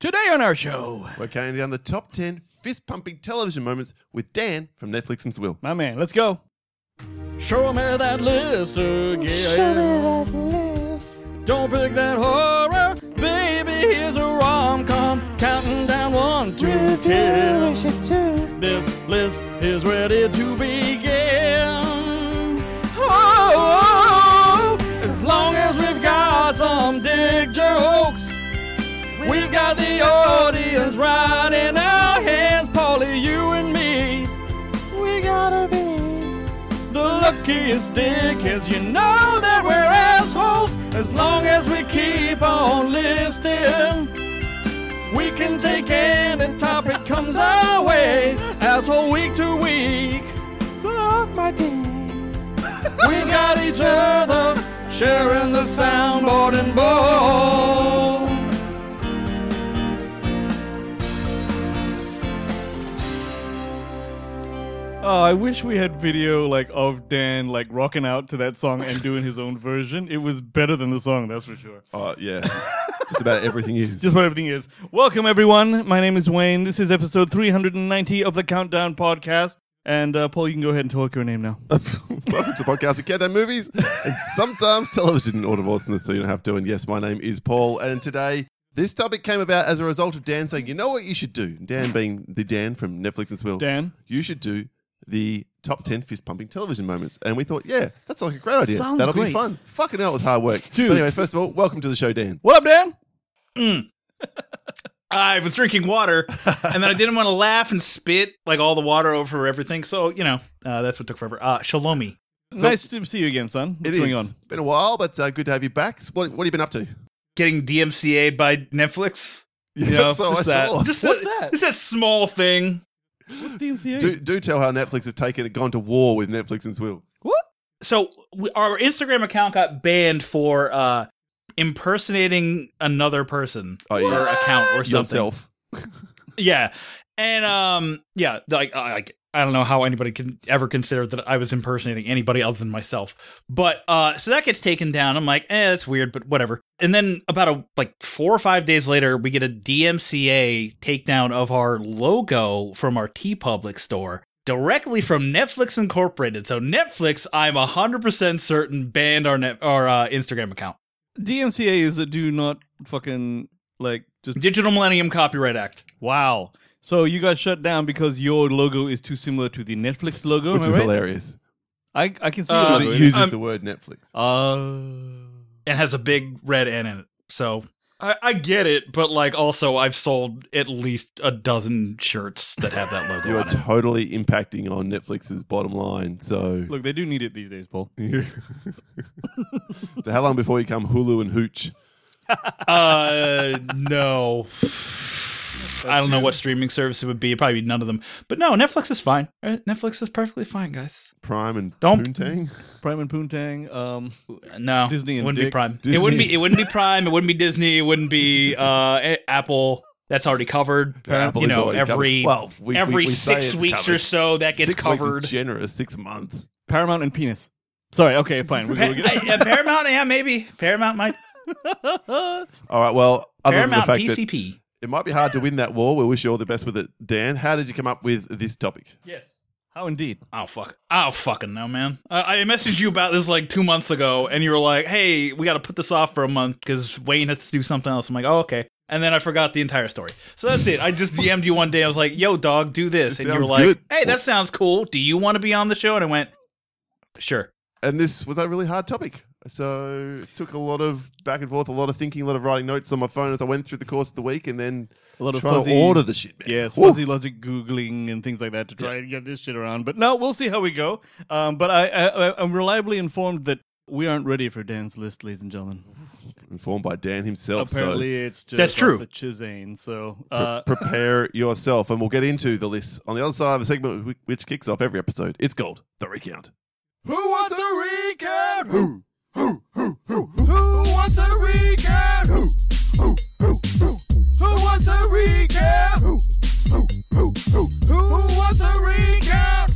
Today on our show, We're counting down the top 10 fist pumping television moments with Dan from Netflix N Swill. my man, let's go. Show me that list again. Show me that list. Don't pick that horror, baby. Here's a rom com counting down one to ten. This list is ready to begin. Right in our hands, Paulie, you and me. We gotta be the luckiest dickheads. You know that we're assholes as long as we keep on listing. We can take any topic comes our way, asshole week to week. Suck my dick. We got each other sharing the soundboard and bowl. Oh, I wish we had video like of Dan like rocking out to that song and doing his own version. It was better than the song, that's for sure. Oh, yeah. Just about everything is. Just what everything is. Welcome everyone. My name is Wayne. This is episode 390 of the Countdown podcast. And uh, Paul, you can go ahead and talk your name now. Welcome to the podcast of Countdown Movies and sometimes television in order of awesomeness, so you don't have to. And yes, my name is Paul. And today, this topic came about as a result of Dan saying, you know what you should do? Dan being the Dan from Netflix N Swill. Dan? You should do the top 10 fist pumping television moments. And we thought, yeah, that's like a great idea. Sounds That'll great. be fun. Fucking hell, it was hard work. Dude. But anyway, first of all, welcome to the show, Dan. What up, Dan? I was drinking water, and then I didn't want to laugh and spit like all the water over everything. So you know, uh, that's what took forever. Uh, Shalomi, nice to see you again, son. What's It going is. on? Been a while, but uh, good to have you back. So What, what have you been up to? getting DMCA'd by Netflix. Yeah, You know, so just I that, saw. just What's that, that? Just that small thing. What's DMCA? do, do tell how Netflix have taken it, gone to war with Netflix N Swill. what? So we, our Instagram account got banned for uh, impersonating another person Oh, or account or something. Yourself. Yeah, and um, yeah, like uh, like I don't know how anybody can ever consider that I was impersonating anybody other than myself. But uh, so that gets taken down. I'm like, eh, that's weird, but whatever. And then about a like four or five days later, we get a DMCA takedown of our logo from our TeePublic store. Directly from Netflix Incorporated. So Netflix, I'm hundred percent certain banned our net our uh, Instagram account. DMCA is a do not fucking like just Digital Millennium Copyright Act. wow. So you got shut down because your logo is too similar to the Netflix logo, Which is right? hilarious. I I can see Uh, the logo. it in it. uses Um, the word Netflix. Uh, and has a big red N in it. So I, I get it, but like also I've sold at least a dozen shirts that have that logo You are on it. totally impacting on Netflix's bottom line. So, look, they do need it these days, Paul. so how long before you come Hulu and Hooch? uh, no. I don't know what streaming service it would be. It'd probably be none of them. But no, Netflix is fine. Right? Netflix is perfectly fine, guys. Prime and Don't- Poontang? Prime and Poontang. Um, No, Disney it and wouldn't be Prime. Disney It wouldn't be. It wouldn't be Prime. It wouldn't be Disney. It wouldn't be uh, Apple. That's already covered. Apple you know, every covered. Well, we- we- every we say six weeks covered. or so that gets six weeks covered. is generous. Six months. Paramount and penis. Sorry. Okay, fine. We're Pa- gonna get. I- uh, Paramount, yeah, maybe Paramount might. All right. Well, other Paramount than the fact that PCP. It might be hard to win that war, we wish you all the best with it. Dan, how did you come up with this topic? yes. How indeed? Oh fuck! Oh fucking no, man. I, I messaged you about this like two months ago, and you were like, "Hey, we got to put this off for a month because Wayne has to do something else." I'm like, "Oh, okay." And then I forgot the entire story. So that's it. I just DM'd you one day. I was like, "Yo, dog, do this," This and you were sounds like, good. "Hey, that sounds cool. Do you want to be on the show?" And I went, "Sure." And this was a really hard topic. So it took a lot of back and forth, a lot of thinking, a lot of writing notes on my phone as I went through the course of the week, and then A lot of trying fuzzy to order the shit. Man. Yes, Woo. fuzzy logic googling and things like that to try and get this shit around. But no, we'll see how we go. Um, but I, I, I'm reliably informed that we aren't ready for Dan's list, ladies and gentlemen. informed by Dan himself. Apparently, it's just That's true. The Chizane. So so uh, pre- prepare yourself, and we'll get into the list on the other side of the segment, which kicks off every episode. It's called the recount. Who wants a recount? Who? Who? Who? Who? Who wants a recount? Who? Who? Who? Who? Who wants a recount? Who? Who? Who? Who? Who wants a recount?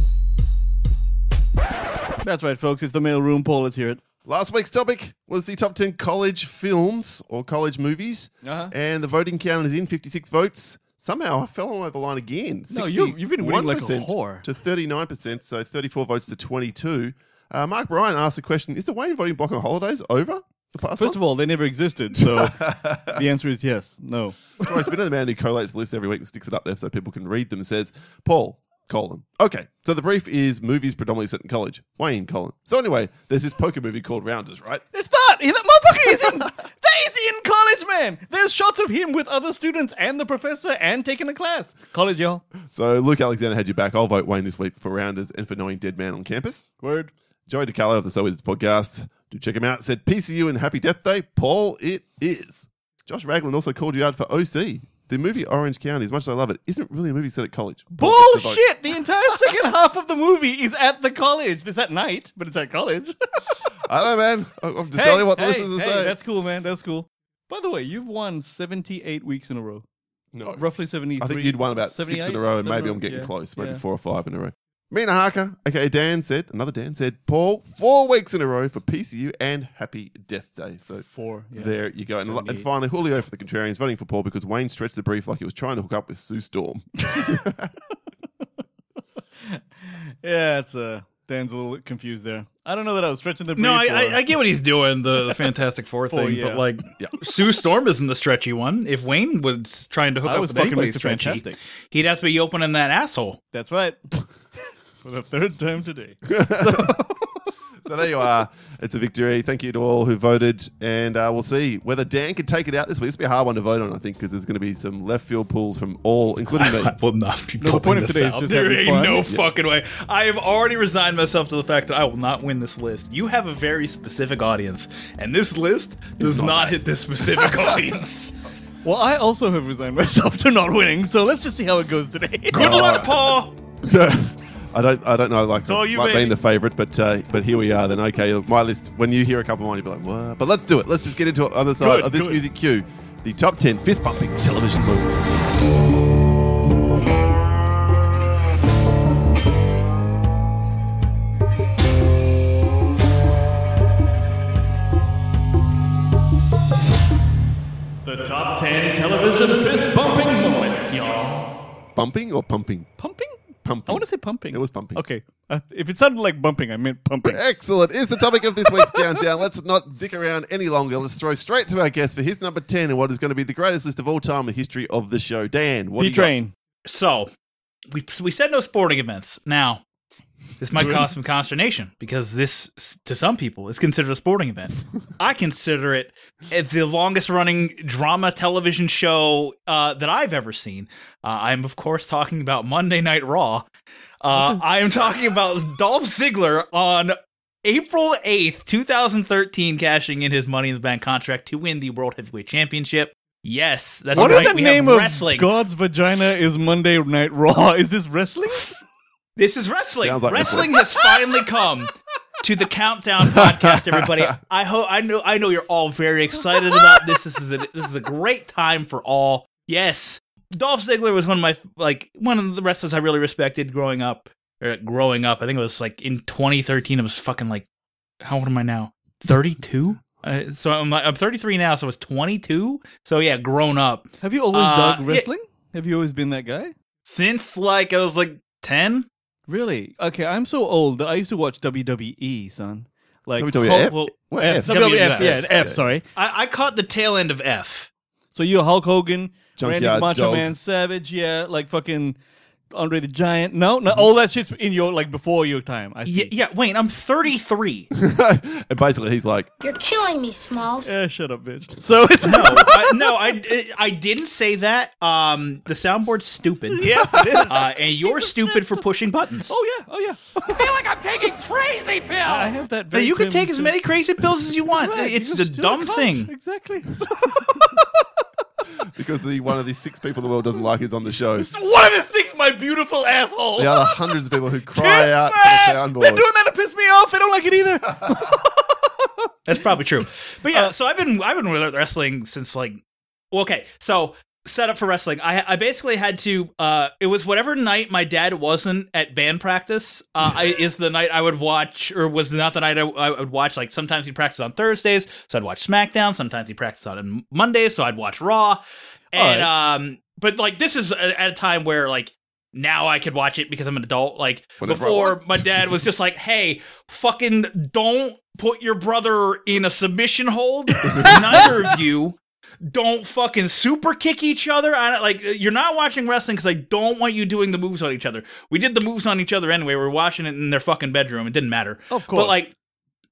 that's right, folks. It's the mailroom mail room. Paul is here. Last week's topic was the top 10 college films or college movies, Uh-huh. and the voting count is in 56 votes. Somehow I fell over the line again. No, you- you've been winning like a whore. To 39%, so 34 votes to 22. Uh, Mark Bryan asked the question Is the Wayne voting block on holidays over the past First of all, they never existed, so the answer is yes. No. Troy Spinner, the man who collates the list every week and sticks it up there so people can read them, says, Paul, colon. Okay, so the brief is movies predominantly set in college. Wayne, colon. So anyway, there's this poker movie called Rounders, right? It's not. He- That motherfucker is in. that is in college, man. There's shots of him with other students and the professor and taking a class. College, y'all. So Luke Alexander had you back. I'll vote Wayne this week for Rounders and for knowing Dead Man on Campus. Word. Joey DeCallo of the So Is podcast. Do check him out. Said PCU and Happy Death Day. Paul, it is. Josh Ragland also called you out for OC. The movie Orange County, as much as I love it, isn't really a movie set at college. Paul. Bullshit! The entire second half of the movie is at the college. It's at night, but it's at college. I don't know, man. I- I'm just telling you what the hey, listeners are hey, saying. That's cool, man. That's cool. By the way, you've won 78 weeks in a row. no. Uh, roughly 73. I think you'd won about six in a row, and maybe I'm getting close. Maybe yeah. four or five in a row. Mina Harker, okay, Dan said, another Dan said, Paul, four weeks in a row for PCU and Happy Death Day. So Four. Yeah. there you go. And, and finally, Julio for the Contrarians voting for Paul because Wayne stretched the brief like he was trying to hook up with Sue Storm. Yeah, it's uh Dan's a little confused there. I don't know that I was stretching the brief. No, I, or- I, I get what he's doing, the, the Fantastic Four Four, thing, yeah. but like Yeah. Sue Storm isn't the stretchy one. If Wayne was trying to hook I up was with fucking anybody Mr. stretchy, Fantastic. he'd have to be opening that asshole. That's right. For the third time today. so there you are. It's a victory. Thank you to all who voted. And uh, we'll see whether Dan can take it out this week. This will be a hard one to vote on, I think, because there's going to be some left field pulls from all, including me. I will not be No, the point of this today is out. just There ain't fun. no Yes. fucking way. I have already resigned myself to the fact that I will not win this list. You have a very specific audience, and this list does not not, hit this specific audience. Well, I also have resigned myself to not winning, so let's just see how it goes today. Good luck, Paul. I don't, I don't know, like, you, like being the favourite, but uh, but here we are. Then okay, my list. When you hear a couple of mine, you'll be like, what? But let's do it. Let's just get into it on the side Good, of this good. music cue. The top ten fist pumping television movies. The top 10 television fist bumping moments, y'all. Bumping or pumping? pumping? Pumping. I want to say pumping. It was pumping. Okay. Uh, if it sounded like bumping, I meant pumping. Excellent. Is the topic of this week's countdown. Let's not dick around any longer. Let's throw straight to our guest for his number 10 and what is going to be the greatest list of all time in the history of the show. Dan, what do you got? train. So, we, we said no sporting events. Now, this might cause some consternation because this, to some people, is considered a sporting event. I consider it uh, the longest running drama television show uh, that I've ever seen. Uh, I'm, of course, talking about Monday Night Raw. Uh, I am talking about Dolph Ziggler on April 8th, 2013, cashing in his Money in the Bank contract to win the World Heavyweight Championship. Yes, that's What right. in the we name of. God's vagina is Monday Night Raw? Is this wrestling? This is wrestling. Like wrestling has finally come to the Countdown podcast. Everybody, I hope I know I know you're all very excited about this. This is a, this is a great time for all. Yes, Dolph Ziggler was one of my like one of the wrestlers I really respected growing up. Or growing up, I think it was like in 2013. I was fucking like, how old am I now? 32. Uh, so I'm I'm 33 now. So I was 22. So yeah, grown up Have you always Uh, dug yeah. wrestling? Have you always been that guy? since like I was like 10. Really? Okay, I'm so old that I used to watch WWE, son. Like WWF? Hulk- Well, What, F, F? WWF, WWF. yeah, F. Yeah. Sorry. I, I caught the tail end of F. So you're Hulk Hogan, Randy Macho Dog. Man Savage, yeah, like fucking Andre the Giant. No, no, all that shit's in your like before your time. I Yeah, see. yeah, Wayne, I'm 33. and basically, he's like, You're killing me, Smalls. Eh, shut up, bitch. So it's No, I, no, I, I didn't say that. Um, the soundboard's stupid. yes, it is. Uh, and you're stupid for pushing buttons. Oh yeah, oh yeah. I feel like I'm taking crazy pills. I have that. Now, Very you can clear take as many crazy pills as you want. Right, It's you're the dumb a thing. Exactly. because the one of the six people the world doesn't like is on the show. One of the six, my beautiful asshole. The other hundreds of people who cry out to that! the They're doing that to piss me off. They don't like it either. That's probably true. But yeah, Uh, so I've been I've been with wrestling since like okay. So setup for wrestling. I I basically had to. Uh, it was whatever night my dad wasn't at band practice. Uh, I, is the night I would watch, or was not the night I, I would watch. Like sometimes he practiced on Thursdays, so I'd watch SmackDown. Sometimes he practiced on Mondays, so I'd watch Raw. And um, but like this is at at a time where like now I could watch it because I'm an adult. Like Whenever I before, my dad was just like, "Hey, fucking don't put your brother in a submission hold. Neither of you." Don't fucking super kick each other. I like you're not watching wrestling because I don't want you doing the moves on each other. We did the moves on each other anyway. We are watching it in their fucking bedroom. It didn't matter. Of course. But like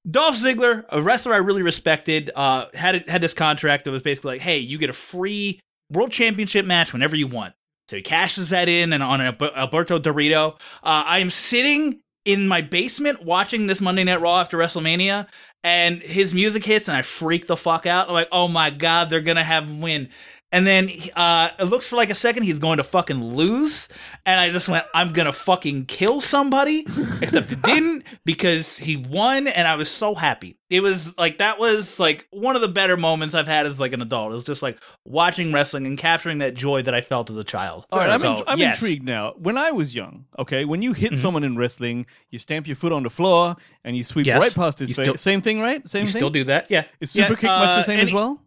Dolph Ziggler, a wrestler I really respected, uh, had had this contract that was basically like, hey, you get a free world championship match whenever you want. So he cashes that in and on an Alberto Dorito. Uh, I am sitting in my basement watching this Monday Night Raw after WrestleMania, and his music hits, and I freak the fuck out. I'm like, oh my god, they're gonna have him win. And then uh, it looks for like a second he's going to fucking lose, and I just went, I'm gonna fucking kill somebody. Except it didn't because he won, and I was so happy. It was like that was like one of the better moments I've had as like an adult. It was just like watching wrestling and capturing that joy that I felt as a child. All right, I'm, So, in- I'm yes. intrigued now. When I was young, okay, when you hit Mhm. someone in wrestling, you stamp your foot on the floor and you sweep Yes. right past his face. still- same thing, right? Same You thing. still do that, yeah. Is super Yeah, kick much uh, the same as well?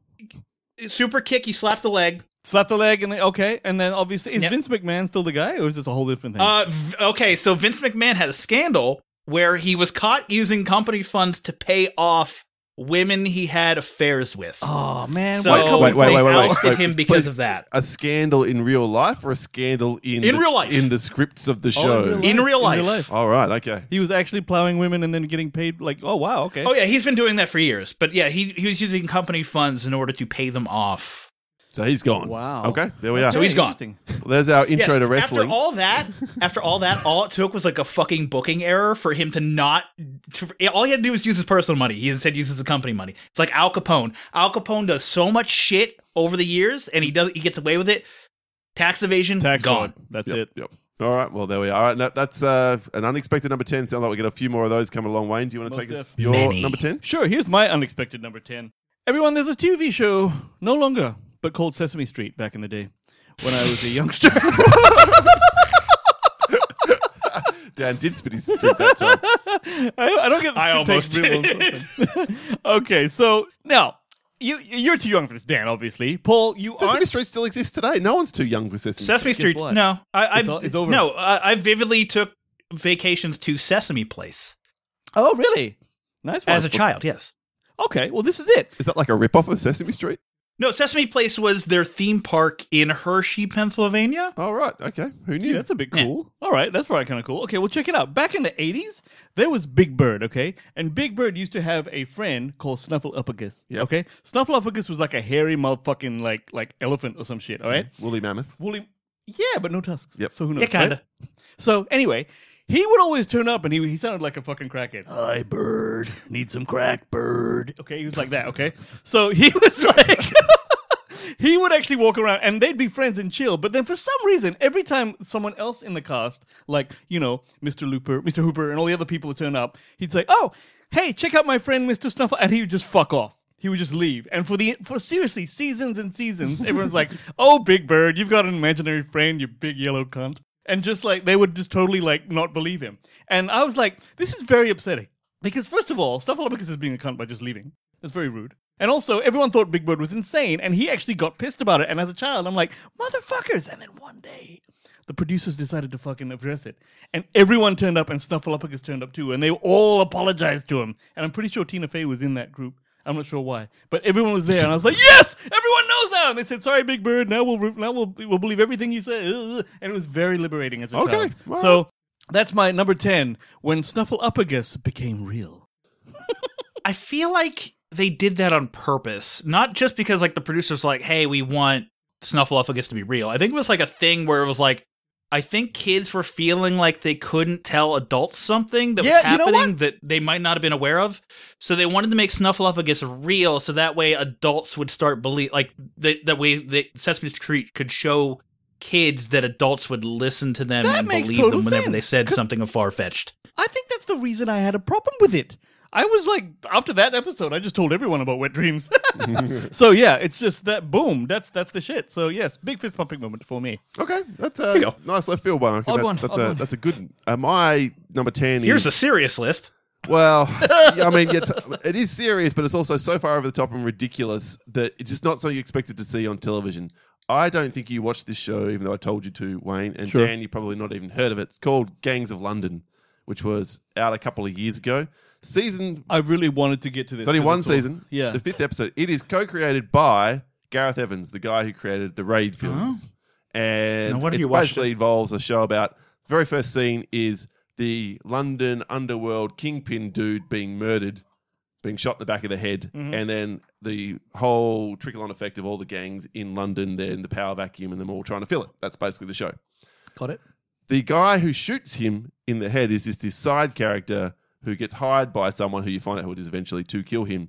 Super kick, you slap the leg. Slap the leg and then okay, and then obviously is Yep. Vince McMahon still the guy, or is this a whole different thing? Uh, v- okay, so Vince McMahon had a scandal where he was caught using company funds to pay off women he had affairs with. oh man, so what wait, company wait, wait, wait, wait, ousted wait, him because please. of that. A scandal in real life or a scandal in In the, real life. in the scripts of the Oh, show? In real life. All right, okay. He was actually plowing women and then getting paid like, oh wow, okay. Oh yeah, he's been doing that for years. But yeah, he he was using company funds in order to pay them off. So he's gone. Wow. Okay, there we are. So he's gone. interesting. Well, there's our intro Yes, to wrestling. After all that, after all that, all it took was like a fucking booking error for him to not. To, all he had to do was use his personal money. He instead uses the company money. It's like Al Capone. Al Capone does so much shit over the years, and he does. He gets away with it. Tax evasion, Tax gone. fraud. That's Yep, it. Yep. All right. Well, there we are. All right. That, that's uh, an unexpected number 10. Sounds like we get a few more of those coming along. Wayne. Do you want to Most take us def. your Many. number 10? Sure, here's my unexpected number 10. Everyone, there's a TV show, no longer, but called Sesame Street back in the day when I was a youngster. Dan did spit his drink that time. I, I don't get I it takes almost real did. something. okay, so now, you, you're too young for this, Dan, obviously. Paul, you Sesame aren't. Street still exists today. No one's too young for Sesame, Sesame Street. Street. what? No, I, I It's all- it's over. no, I, I vividly took vacations to Sesame Place Oh, really? Nice one. as a child. Yes. Okay, well, this is it. Is that like a rip-off of Sesame Street? No, Sesame Place was their theme park in Hershey, Pennsylvania. All right. Okay. Who knew? Yeah, that's a bit Yeah. cool. All right, that's probably kind of cool. Okay, well, check it out. Back in the 80s, there was Big Bird, okay? And Big Bird used to have a friend called Snuffleupagus, Yep. okay? Snuffleupagus was like a hairy motherfucking, like, like elephant or some shit, all right? Woolly Mammoth. Woolly, yeah, but no tusks. Yep. So who knows? Yeah, kind of. right? So anyway, he would always turn up and he, he sounded like a fucking crackhead. Hi, bird. Need some crack, bird. Okay, he was like that, okay? So he was like. he would actually walk around and they'd be friends and chill. But then for some reason, every time someone else in the cast, like, you know, Mr. Looper, Mr. Hooper, and all the other people would turn up, he'd say, Oh, hey, check out my friend Mr. Snuffle. And he would just fuck off. He would just leave. And for the for seriously, seasons and seasons, everyone's like, Oh, Big Bird, you've got an imaginary friend, you big yellow cunt. And just like they would just totally like not believe him. And I was like, this is very upsetting. Because first of all, Snuffleupagus is being a cunt by just leaving. That's very rude. And also, everyone thought Big Bird was insane, and he actually got pissed about it. And as a child, I'm like, motherfuckers! And then one day, the producers decided to fucking address it, and everyone turned up, and Snuffleupagus turned up too, and they all apologized to him. And I'm pretty sure Tina Fey was in that group. I'm not sure why, but everyone was there, and I was like, "Yes, everyone knows now." And they said, "Sorry, Big Bird. Now we'll now we'll we'll believe everything you say." Uh, and it was very liberating as a Okay, child. all So that's my number ten. When Snuffleupagus became real. I feel like they did that on purpose, not just because like the producers were like, "Hey, we want Snuffleupagus to be real." I think it was like a thing where it was like, I think kids were feeling like they couldn't tell adults something that Yeah, was you know happening that they might not have been aware of, so they wanted to make Snuffleupagus real, so that way adults would start believe like the that way that Sesame Street could show kids that adults would listen to them That and believe them whenever they said something far fetched. I think that's the reason I had a problem with it. I was like, after that episode, I just told everyone about wet dreams. so yeah, it's just that boom. That's that's the shit. So yes, big fist pumping moment for me. Okay, that's a nice left field one. I reckon Odd that- one, That's odd a one. that's a good. Uh, my number ten Here's is a serious list. Well, yeah, I mean, it's, it is serious, but it's also so far over the top and ridiculous that it's just not something you expected to see on television. I don't think you watched this show, even though I told you to, Wayne. And Sure. Dan, you probably not even heard of it. It's called Gangs of London, which was out a couple of years ago. Season, I really wanted to get to this. it's only 'cause one all- season. Yeah. The fifth episode. It is co created by Gareth Evans, the guy who created the Raid films. And Now, what have it you watched basically involves a show about the very first scene is the London underworld kingpin dude being murdered, being shot in the back of the head, Mm-hmm. and then the whole trickle on effect of all the gangs in London, then the power vacuum, and them all trying to fill it. That's basically the show. Got it. The guy who shoots him in the head is just this side character who gets hired by someone who you find out who it is eventually to kill him.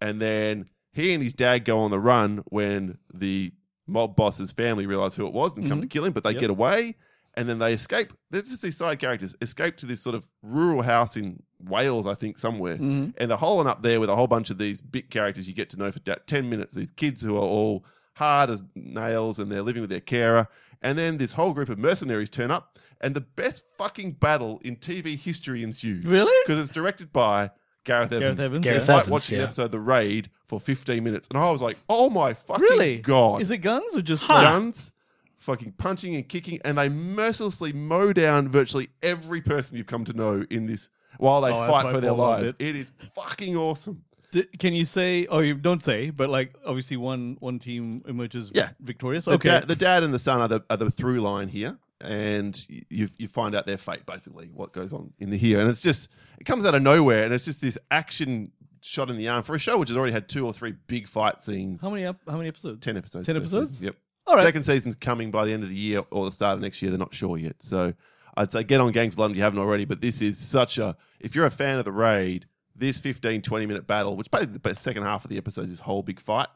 And then he and his dad go on the run when the mob boss's family realize who it was and come to mm-hmm. kill him, but they Yep. get away and then they escape. They're just these side characters escape to this sort of rural house in Wales, I think, somewhere. Mm-hmm. And they're holing up there with a whole bunch of these bit characters you get to know for about 10 minutes. These kids who are all hard as nails and they're living with their carer. And then this whole group of mercenaries turn up, and the best fucking battle in TV history ensues. Really? Because it's directed by Gareth Evans. Gareth Evans, Gareth It's like Evans, watching yeah. an episode of The Raid for 15 minutes. And I was like, oh my fucking Really? God. Is it guns or just guns, fucking punching and kicking, and they mercilessly mow down virtually every person you've come to know in this while they Oh, that's fight why for their Paul loved lives. it. It is fucking awesome. D- can you say? Oh, you don't say, but like obviously one one team emerges Yeah. victorious. The, Okay, da- the dad and the son are the, are the through line here, and you you find out their fate basically, what goes on in the here, and it's just it comes out of nowhere, and it's just this action shot in the arm for a show which has already had two or three big fight scenes. how many ep- how many episodes? Ten episodes. 10 episodes? season. Yep. All right. Second season's coming by the end of the year or the start of next year. They're not sure yet. So I'd say get on Gangs of London if you haven't already. But this is such a, if you're a fan of the raid, this 15, 20 minute battle, which basically the second half of the episode is this whole big fight.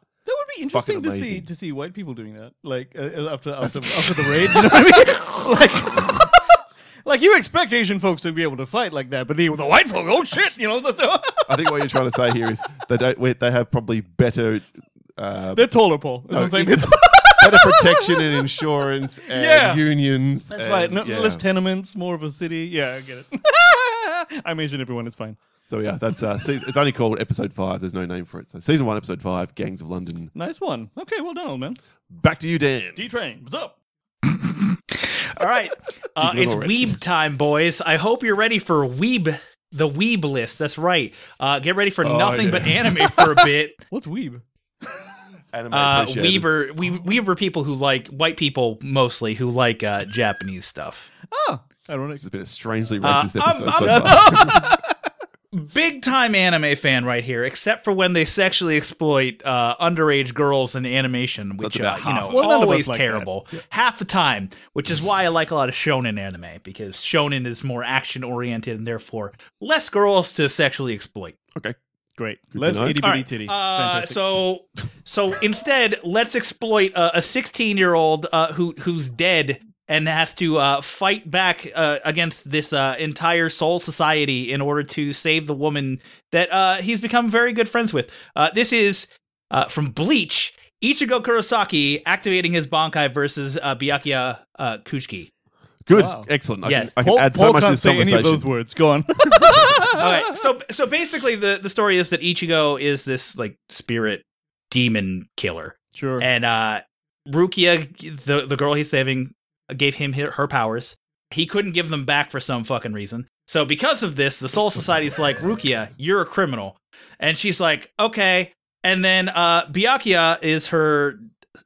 Be interesting to see to see white people doing that, like uh, after after, after the raid. You know what I mean? Like, like you expect Asian folks to be able to fight like that, but the, the white folk, oh shit, you know, I think what you're trying to say here is they don't, we- they have probably better, uh, they're taller, Paul. No, I'm saying. it- better protection and insurance and Yeah. unions. That's and- right. No, yeah. Less tenements, more of a city. Yeah, I get it. I'm Asian, everyone. It's fine. So yeah, that's uh, season, it's only called episode five. There's no name for it. So season one, episode five, Gangs of London. Nice one. Okay, well done, old man. Back to you, Dan. D Train, what's up? All right. Uh, it's already. Weeb time, boys. I hope you're ready for Weeb, the Weeb list. That's right. Uh, get ready for Oh, nothing yeah. but anime for a bit. What's weeb? Anime Uh, appreciators. Weeber, we, Weeber people who like white people mostly who like uh, Japanese stuff. Oh, ironic. This has been a strangely Uh, racist I'm- episode I'm- so far. Big time anime fan right here, except for when they sexually exploit uh, underage girls in animation, which uh, you know Well, none always like that. terrible. Half the time, which is why I like a lot of shonen anime because shonen is more action oriented and therefore less girls to sexually exploit. okay. Great. Good Less to itty bitty right. titty. Uh, so, so instead, let's exploit uh, a 16 year old uh, who who's dead and has to uh, fight back uh, against this uh, entire soul society in order to save the woman that uh, he's become very good friends with. Uh, this is uh, from Bleach. Ichigo Kurosaki activating his Bankai versus uh, Byakuya uh, Kuchiki. Good. Wow. Excellent. I Yes. can, I can Paul, add so Paul much to can't this say any of those words. Go on. okay, so so basically the the story is that Ichigo is this like spirit demon killer. sure. and uh Rukia, the the girl he's saving, gave him her, her powers. He couldn't give them back for some fucking reason. So because of this, the Soul Society's like, Rukia, you're a criminal, and she's like, okay. And then uh Byakuya is her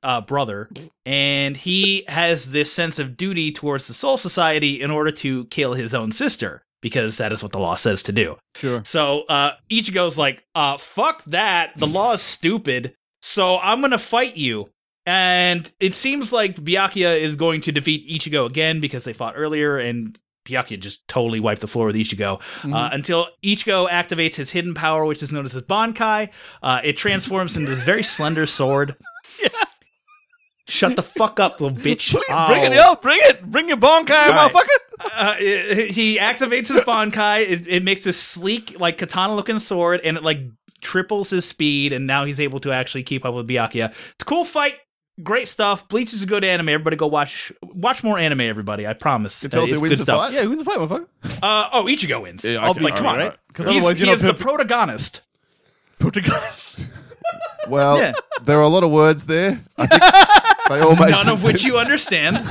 uh, brother, and he has this sense of duty towards the Soul Society in order to kill his own sister because that is what the law says to do. sure. So uh, Ichigo's like, uh, fuck that. The law is stupid. So I'm going to fight you. And it seems like Byakuya is going to defeat Ichigo again because they fought earlier and Byakuya just totally wiped the floor with Ichigo uh, until Ichigo activates his hidden power, which is known as his Bankai. Uh, it transforms into this very slender sword. Shut the fuck up, little bitch. Please bring it, yo, bring it, bring your bonkai, Right. motherfucker. Uh, it- he activates his Bonkai. It, it makes this sleek, like katana looking sword, and it like triples his speed, and now he's able to actually keep up with Byakuya. It's a cool fight. Great stuff. Bleach is a good anime. Everybody go watch watch more anime, everybody. I promise. Can you tell us Uh, who it's wins good the stuff. fight? Yeah, who's the fight, motherfucker? Uh, oh, Ichigo wins. Yeah, okay, like, come all on. right, right. 'Cause He's, otherwise you're he not is the protagonist. Protagonist. Well, Yeah. there are a lot of words there. I think they all made None some of which you understand,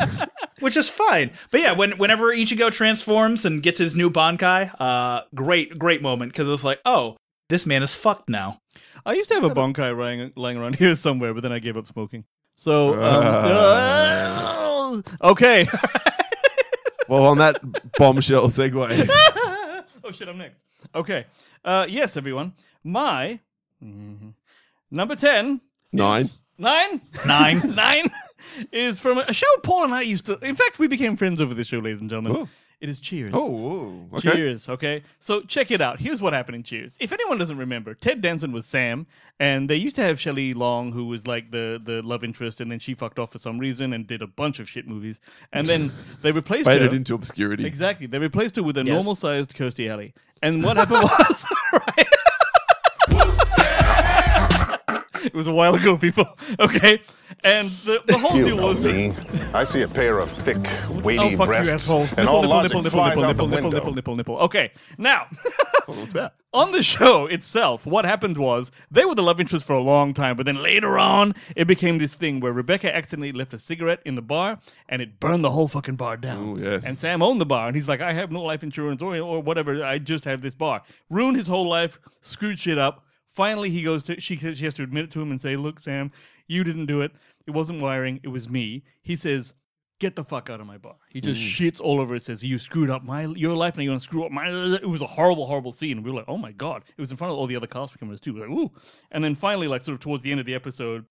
which is fine. But yeah, when whenever Ichigo transforms and gets his new Bonkai, uh, great, great moment because it was like, oh, this man is fucked now. I used to have a bonkai lying, lying around here somewhere, but then I gave up smoking. So, um, Uh. uh, okay. Well, on that bombshell segue, oh shit, I'm next. Okay. Uh, yes, everyone. My mhm, number ten. nine. is- Nine. Nine. Nine is from a show Paul and I used to. In fact, we became friends over this show, ladies and gentlemen. Oh. It is Cheers. Oh, okay. Cheers, okay? So check it out. Here's what happened in Cheers. If anyone doesn't remember, Ted Danson was Sam, and they used to have Shelley Long, who was like the, the love interest, and then she fucked off for some reason and did a bunch of shit movies. And then they replaced Faded her. into obscurity. Exactly. They replaced her with a Yes. normal sized Kirstie Alley. And what happened was, right? It was a while ago, people. Okay. And the, the whole You deal know was. me. I see a pair of thick, weighty Oh, breasts, you, and Nipple, all nipple, logic nipple, nipple, flies nipple, out the nipple, nipple, window. nipple, nipple, nipple. Okay. Now. That's all it's about. on the show itself, what happened was they were the love interest for a long time, but then later on, it became this thing where Rebecca accidentally left a cigarette in the bar and it burned the whole fucking bar down. Ooh, yes. And Sam owned the bar, and he's like, I have no life insurance or, or whatever. I just have this bar. Ruined his whole life, screwed shit up. Finally, he goes to, she, she has to admit it to him and say, Look, Sam, you didn't do it. It wasn't wiring, it was me. He says, Get the fuck out of my bar. He just mm-hmm. shits all over it. Says you screwed up my your life, and you're gonna screw up my. It was a horrible, horrible scene. We were like, oh my god! It was in front of all the other cast members too. We were like, ooh. And then finally, like sort of towards the end of the episode,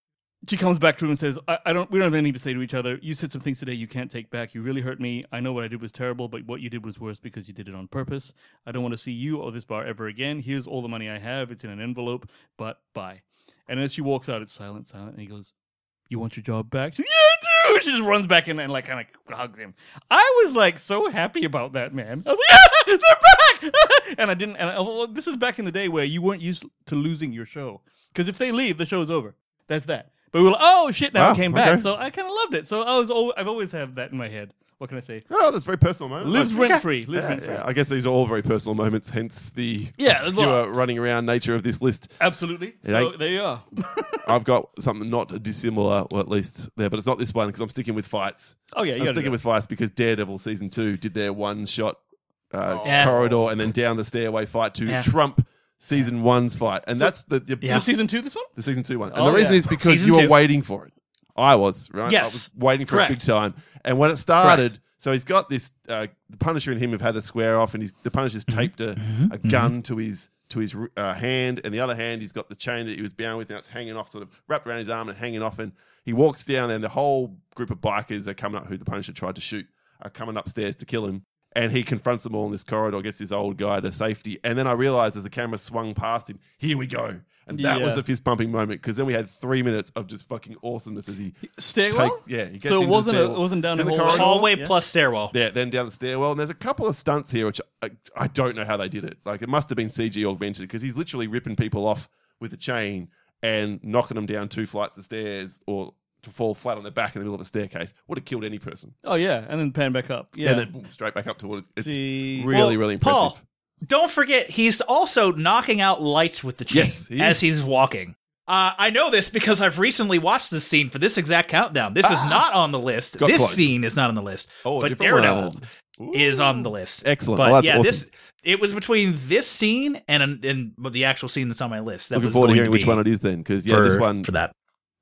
she comes back to him and says, I, I don't. We don't have anything to say to each other. You said some things today you can't take back. You really hurt me. I know what I did was terrible, but what you did was worse because you did it on purpose. I don't want to see you or this bar ever again. Here's all the money I have. It's in an envelope. But bye. And as she walks out, it's silent, silent. And he goes, you want your job back? She, yeah, I do. She just runs back in and like kind of hugs him. I was like so happy about that man. I was like, they're back. and I didn't. And I, oh, well, this is back in the day where you weren't used to losing your show because if they leave, the show's over. That's that. But we were like, oh shit! Now Wow, it came okay. back, so I kind of loved it. So I was, al- I've always had that in my head. What can I say? Oh, that's a very personal moment. Lives rent free. Lives Yeah, rent free. yeah, I guess these are all very personal moments, hence the Yeah, obscure well- running around nature of this list. Absolutely. It So ain't- there you are. I've got something not dissimilar, or at least there, but it's not this one because I'm sticking with fights. oh yeah, you I'm gotta sticking with fights because Daredevil season two did their one shot uh, Yeah. corridor and then down the stairway fight to Yeah. trump season one's fight, and that's the the, Yeah. The season two. This one. the season two one. And Oh, the reason yeah. is because Season you were two. waiting for it. I was right. I Yes. was waiting for Correct. it big time. And when it started, so he's got this. Uh, the Punisher and him have had a square off, and he's the Punisher's Mm-hmm. taped a, a gun to his to his uh, hand, and the other hand he's got the chain that he was bound with, and it's hanging off, sort of wrapped around his arm and hanging off. And he walks down, and the whole group of bikers are coming up, who the Punisher tried to shoot, are coming upstairs to kill him. And he confronts them all in this corridor, gets this old guy to safety. And then I realized as the camera swung past him, here we go. And that was the fist pumping moment because then we had three minutes of just fucking awesomeness as he Stairwell. takes. Yeah, he gets so it wasn't it wasn't down the the hallway. corridor. Hallway Yeah. plus stairwell. Yeah, then down the stairwell, and there's a couple of stunts here which I, I don't know how they did it. Like it must have been CG augmented because he's literally ripping people off with a chain and knocking them down two flights of stairs or to fall flat on their back in the middle of a staircase. Would have killed any person. Oh yeah, and then pan back up. Yeah. And then boom, straight back up to what it's, See- really, Well, really impressive. Paul, don't forget, he's also knocking out lights with the chain Yes, he as he's walking. Uh, I know this because I've recently watched this scene for this exact countdown. This is not on the list. Ah. This close. scene is not on the list. Oh, but Daredevil one. is on the list. Excellent. But that's yeah, awesome. this it was between this scene and and the actual scene that's on my list. That Looking forward to hearing which one it is then, because yeah, for, this one for that.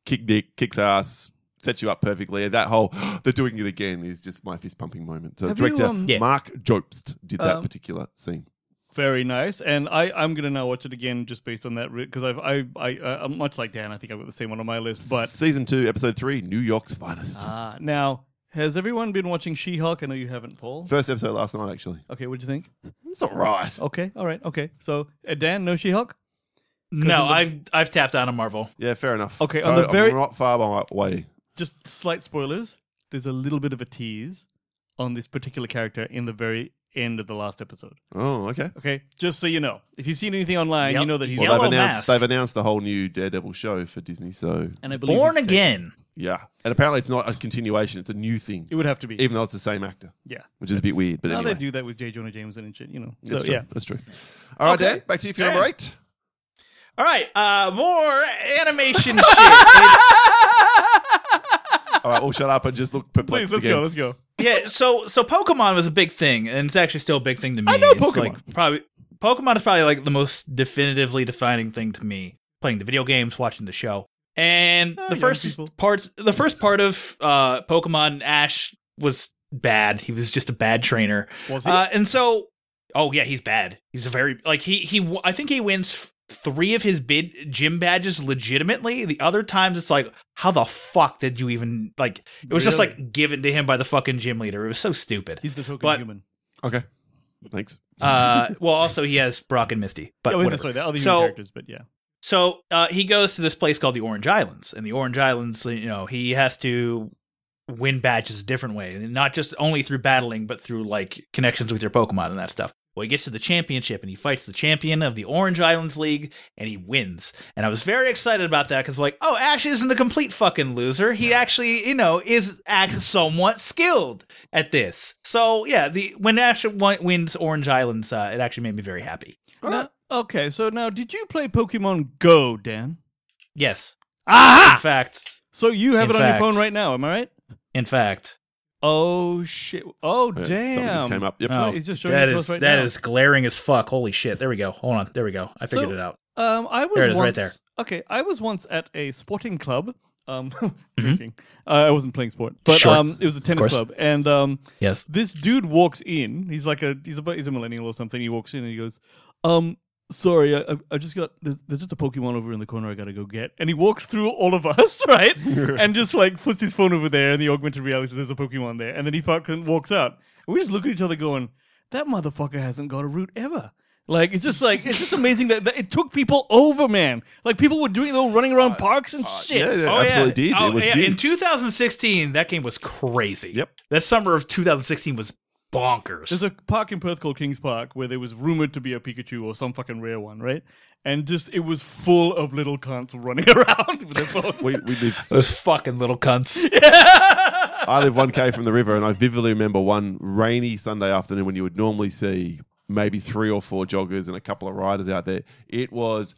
Kick dick, kicks ass, sets you up perfectly. And that whole they're doing it again is just my fist pumping moment. So Have you, director um, Yeah. Marc Jobst did that Um, particular scene. Very nice, and I I'm gonna now watch it again just based on that because I've I I uh, much like Dan I think I've got the same one on my list. But season two, episode three, New York's finest. uh, now has everyone been watching She-Hulk? I know you haven't, Paul. First episode last night, actually. Okay, what'd you think? It's all right. Okay, all right, okay. So uh, Dan, no She-Hulk. No, the- I've I've tapped out on Marvel. Yeah, fair enough. Okay, on the very- I'm not far by way. just slight spoilers. There's a little bit of a tease on this particular character in the very end of the last episode. Oh, okay. Okay, just so you know, if you've seen anything online, Yep. you know that he's well, they've announced Mask. they've announced a whole new Daredevil show for Disney. So and I believe Born he's taken- again. yeah, and apparently it's not a continuation; it's a new thing, It would have to be. even though it's the same actor, yeah, which is a bit weird. But Now anyway, they do that with J. Jonah Jameson and shit, you know. That's so true. yeah, that's true. All right, Okay. Dan, back to you for your number eight. All right, uh, more animation shit. All right, we'll shut up and just look perplexed please let's again. go. Let's go. yeah, so so Pokemon was a big thing, and it's actually still a big thing to me. I know It's Pokemon. Like, probably Pokemon is probably like the most definitively defining thing to me. Playing the video games, watching the show, and Ah, the first people. parts, the first part of uh, Pokemon Ash was bad. He was just a bad trainer. Was he? Uh, and so, oh yeah, he's bad. He's a very like he he. w- I think he wins f- three of his bid gym badges legitimately. The other times, it's like, how the fuck did you even like? It was just like given to him by the fucking gym leader. It was so stupid. he's the token but- human. Okay, thanks. Uh, well, also he has Brock and Misty, but yeah, wait, whatever. that's right. The other So- characters, but yeah. So uh, he goes to this place called the Orange Islands, and the Orange Islands, you know, he has to win badges a different way, and not just only through battling, but through like connections with your Pokemon and that stuff. Well, he gets to the championship and he fights the champion of the Orange Islands League, and he wins. And I was very excited about that because, like, oh, Ash isn't a complete fucking loser. He actually, you know, is act somewhat skilled at this. So yeah, the when Ash won- wins Orange Islands, uh, it actually made me very happy. Now, okay, so now did you play Pokemon Go, Dan? Yes, Ah! in fact, So you have it on fact. your phone right now, am I right? in fact. Oh shit! Oh Yeah, damn! something just came up. Yep. Oh, He's just showing that it to is us right that now. is glaring as fuck. Holy shit! There we go. Hold on. There we go. I figured So- it out. Um, I was There it is, once, right there. Okay, I was once at a sporting club. Um, Mm-hmm. drinking. Uh, I wasn't playing sport, but Sure. um, it was a tennis club, and um, Yes. this dude walks in. He's like a he's a he's a millennial or something. He walks in and he goes, "Um, sorry, I, I- I just got there's, there's just a Pokemon over in the corner. I gotta go get." And he walks through all of us, right, and just like puts his phone over there, and the augmented reality says there's a Pokemon there, and then he fucking walks out. And we just look at each other, going, "That motherfucker hasn't got a route ever." Like it's just like it's just amazing that, that it took people over, man. Like people were doing, they were running around parks and shit. Uh, Yeah, yeah, Oh, absolutely yeah. did. Oh, it was yeah. In 2016, that game was crazy. Yep. That summer of 2016 was bonkers. There's a park in Perth called Kings Park where there was rumored to be a Pikachu or some fucking rare one, right? And just it was full of little cunts running around with their phone. we, we live Those fucking little cunts. Yeah! I live 1k from the river, and I vividly remember one rainy Sunday afternoon when you would normally see maybe three or four joggers and a couple of riders out there. It was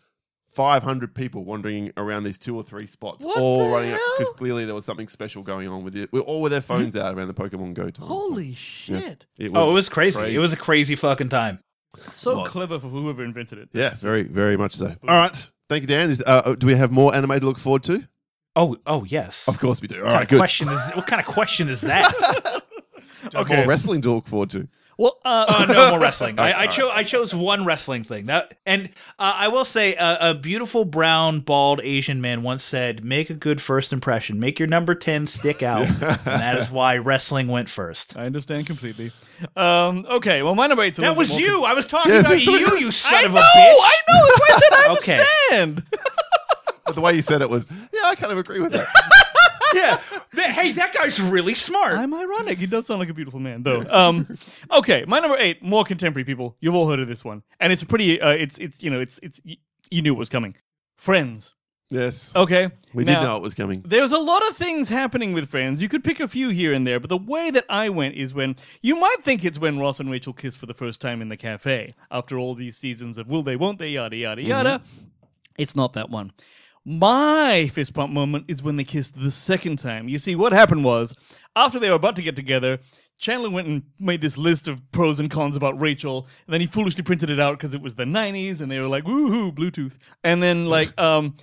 500 people wandering around these two or three spots, What all the running up because clearly there was something special going on with it. We're all with their phones out around the Pokemon Go time. so, Holy shit! it oh, it was crazy. It was a crazy fucking time. So clever for whoever invented it. yeah, very, very much so. All right, thank you, Dan. Is, uh, do we have more anime to look forward to? Oh, oh yes. Of course we do. All What right, good. question is what kind of question is that? Okay. More wrestling to look forward to. Well, uh, Uh, no more wrestling. I, I chose I chose one wrestling thing. That and uh, I will say uh, a beautiful brown bald Asian man once said, "Make a good first impression. Make your number ten stick out." and that is why wrestling went first. I understand completely. Um, okay, well, my number eight's a That was more you. I was talking Yes, about it's- you, you son I of know, a bitch. I know. That's why I said I Okay. understand. But the way you said it was, yeah, I kind of agree with that. yeah. That- hey, that guy's really smart. I'm ironic. He does sound like a beautiful man, though. Um, okay, my number eight, more contemporary people. You've all heard of this one, and it's a pretty. Uh, it's it's you know it's it's you knew it was coming. Friends. yes. Okay, We Now, did know it was coming. There's a lot of things happening with Friends. You could pick a few here and there, but the way that I went is when you might think it's when Ross and Rachel kiss for the first time in the cafe after all these seasons of will they, won't they, yada yada yada. It's not that one. My fist pump moment is when they kissed the second time. You see, what happened was after they were about to get together. Chandler went and made this list of pros and cons about Rachel, and then he foolishly printed it out because it was the '90s, and they were like, "Woohoo, Bluetooth!" And then like, um,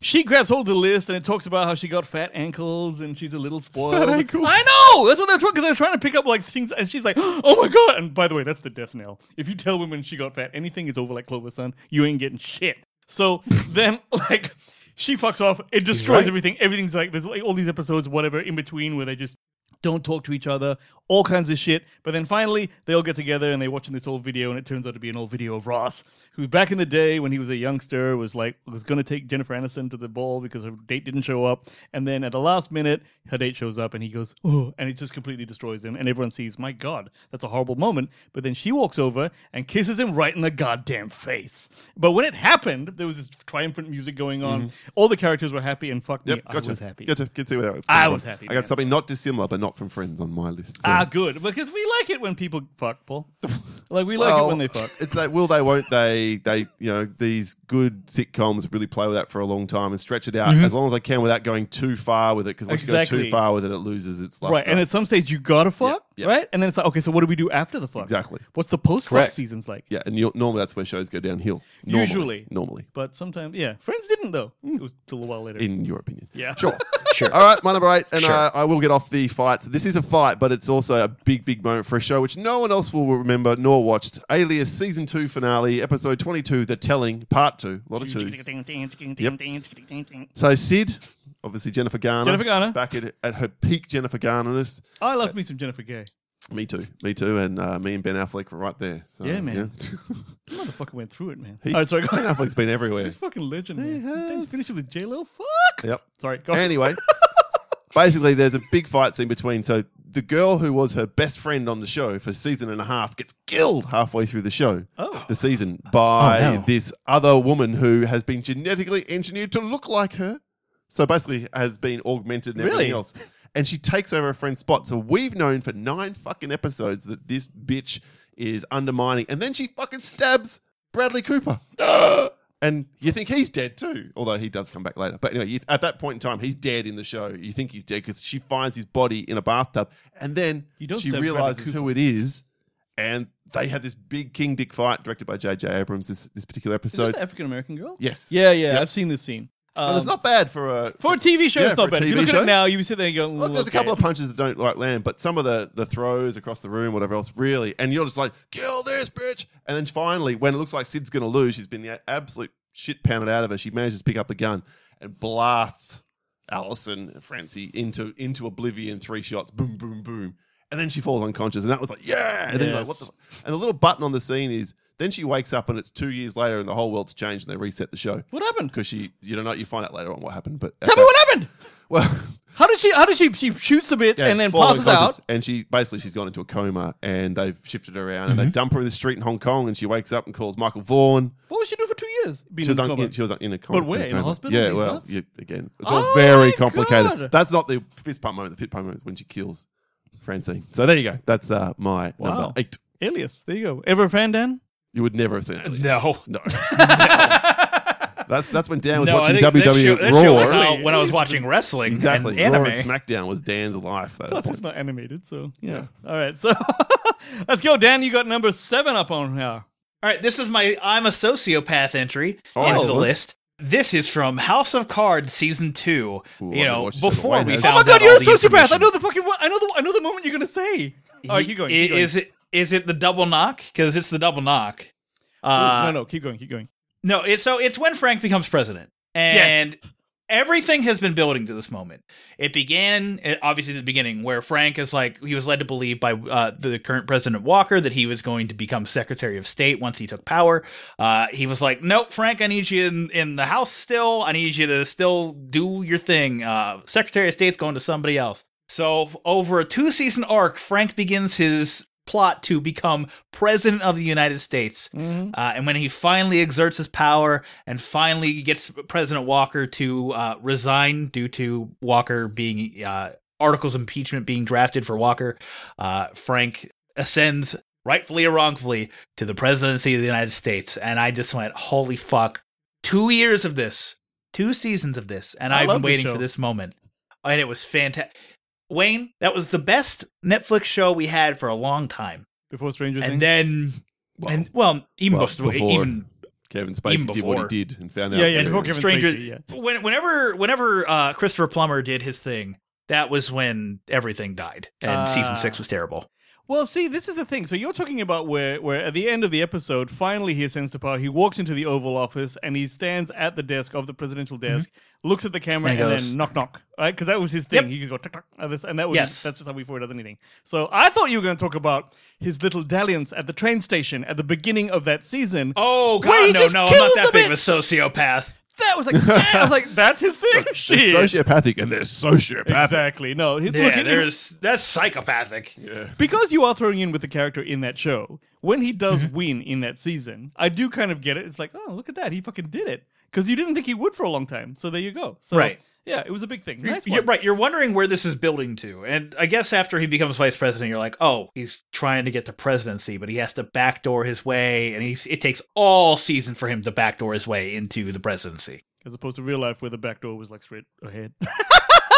she grabs hold of the list and it talks about how she got fat ankles and she's a little spoiled. Fat ankles. I know. That's what they're trying because they're trying to pick up like things. And she's like, "Oh my god!" And by the way, that's the death knell. If you tell women she got fat, anything is over like Clover Sun, you ain't getting shit. So then, like, she fucks off. It destroys right. everything. Everything's like there's like all these episodes, whatever, in between where they just don't talk to each other, all kinds of shit. But then finally, they all get together and they're watching this old video, and it turns out to be an old video of Ross, who back in the day when he was a youngster was like was going to take Jennifer Aniston to the ball because her date didn't show up, and then at the last minute, her date shows up, and he goes, oh, and it just completely destroys him, and everyone sees, my God, that's a horrible moment. But then she walks over and kisses him right in the goddamn face. But when it happened, there was this triumphant music going on. Mm-hmm. All the characters were happy, and fuck Yep, me, gotcha. I was happy. Gotcha. Can see where that was. I was happy, I man. got something not dissimilar, but not from Friends on my list. so- Ah, good because we like it when people fuck, Paul. like we like Well, it when they fuck. It's like will they, won't they? They, you know, these good sitcoms really play with that for a long time and stretch it out as long as they can without going too far with it. Because once you go Mm-hmm. Too far with it, it loses its luster. Right, and at some stage you gotta fuck, yeah. right? And then it's like, okay, so what do we do after the fuck? Exactly. What's the post fuck Correct. seasons like? yeah, and you normally that's where shows go downhill. Normally, Usually. normally, But sometimes, yeah, Friends didn't though. It was till a while later. in your opinion. Yeah. sure. Sure. All right, my number eight, and Sure. uh, I will get off the fight. This is a fight, but it's also a big, big moment for a show which no one else will remember nor watched. Alias season two finale, episode twenty-two, The Telling, part two. A lot of twos. So Sid, obviously Jennifer Garner, Jennifer Garner. back at, at her peak Jennifer Garnerness. I love me some Jennifer Gay. Me too, me too, and uh, me and Ben Affleck were right there. So, Yeah, man. yeah. Motherfucker went through it, man. He- All right, sorry, go Ben ahead. Affleck's been everywhere. He's fucking legend, man. He has. Then finished with J Lo. Fuck. Yep. Sorry, go. Anyway, basically, there's a big fight scene between. So the girl who was her best friend on the show for season and a half gets killed halfway through the show, Oh. the season, by Oh, no. this other woman who has been genetically engineered to look like her. So basically, has been augmented and everything Really? else. And she takes over her friend's spot. So we've known for nine fucking episodes that this bitch is undermining, and then she fucking stabs Bradley Cooper. And you think he's dead too, although he does come back later. But anyway, you, at that point in time, he's dead in the show. You think he's dead because she finds his body in a bathtub, and then You don't she stab Bradley realizes Cooper. who it is, and they have this big King Dick fight directed by J.J. Abrams. This this particular Is this episode, the African American girl? yes, Yeah, yeah, Yep. I've seen this scene. And it's Um, not bad for a for a TV show. yeah, it's not bad. If you look at it now, you sit there and go, Look, there's a couple of punches that don't like land, but some of the the throws across the room, whatever else, really, and you're just like, kill this bitch. And then finally, when it looks like Sid's going to lose, she's been the absolute shit pounded out of her. She manages to pick up the gun and blasts Allison Francie into into oblivion. Three shots, boom, boom, boom, and then she falls unconscious. And that was like, yeah. And then you're like, what the? f-" And the little button on the scene is. Then she wakes up and it's two years later and the whole world's changed and they reset the show What happened? because she, you don't know, you find out later on what happened. But Tell me what happened. Well, How did she? How did she? She shoots a bit Yeah, and then passes out. And she basically she's gone into a coma, and they've shifted her around, Mm-hmm. and they dump her in the street in Hong Kong, and she wakes up and calls Michael Vaughn. What was she doing for two years? Being She was, in a coma? she was in a coma. But where? In a coma. hospital? Yeah, well, yeah, again, it's all Oh very complicated. God. That's not the fist pump moment. The fist pump moment is when she kills Francine. So there you go. That's uh, my Wow. number eight. Alias. There you go. Ever a fan, Dan? You would never have seen it. No. no. that's that's when Dan was No, I watching think that WWE that Raw. show was out when I was watching wrestling exactly. and Raw anime. and SmackDown was Dan's life. At that Plus, point. it's not animated, so yeah. All right, so let's go, Dan. You got number seven up on here. All right, this is my I'm a sociopath entry Oh, into the excellent. list. This is from House of Cards season two. Ooh, I you know, watched it, but before Wayne we has. found Oh my god, out you're all a the sociopath! I information. know the fucking. one- I know the. I know the moment you're gonna say. All right, keep going. Keep I- going. Is it is it the double knock? Because it's the double knock. Uh, no, no, keep going. Keep going. No, it's so it's when Frank becomes president, and everything has been building to this moment. It began eh, obviously at the beginning where Frank is like he was led to believe by uh, the current president Walker that he was going to become Secretary of State once he took power. Uh, he was like, "Nope, Frank, I need you in, in the House still. I need you to still do your thing. Uh, Secretary of State's going to somebody else." So over a two season arc, Frank begins his plot to become president of the United States. Mm-hmm. Uh, and when he finally exerts his power and finally gets President Walker to uh, resign due to Walker being uh, articles of impeachment being drafted for Walker, uh, Frank ascends rightfully or wrongfully to the presidency of the United States. And I just went, holy fuck! Two years of this, two seasons of this, and I I've been waiting for this moment. And it was fantastic. Wayne, that was the best Netflix show we had for a long time. Before Stranger And Things. then, and well, even well, before, before- even Kevin Even Spacey did what he did and found out. yeah, yeah. that Before it Kevin Stranger. Spacey, yeah. When, whenever, whenever uh, Christopher Plummer did his thing, that was when everything died, and Ah. season six was terrible. Well, see, this is the thing. So you're talking about where, where at the end of the episode, finally he ascends to power. He walks into the Oval Office and he stands at the desk of the presidential mm-hmm. desk, looks at the camera, And and, then knock knock, right? Because that was his thing. Yep. He could go tuck tuck, and this- and that was Yes. that's just how before he does anything. So I thought you were going to talk about his little dalliance at the train station at the beginning of that season. Oh god, no, no, I'm not that big of a sociopath. That was like, I was like, that's his thing. They're Shit. sociopathic and they're sociopathic. Exactly. No, he- Yeah, look, it- there's that's psychopathic. Yeah. because you are throwing in with the character in that show, when he does win in that season, I do kind of get it. It's like, oh, look at that, he fucking did it because you didn't think he would for a long time. So there you go. So Right. Yeah, it was a big thing. Nice You're, one. right, you're wondering where this is building to, and I guess after he becomes vice president, you're like, oh, he's trying to get the presidency, but he has to backdoor his way, and he's it takes all season for him to backdoor his way into the presidency. As opposed to real life where the backdoor was like straight ahead.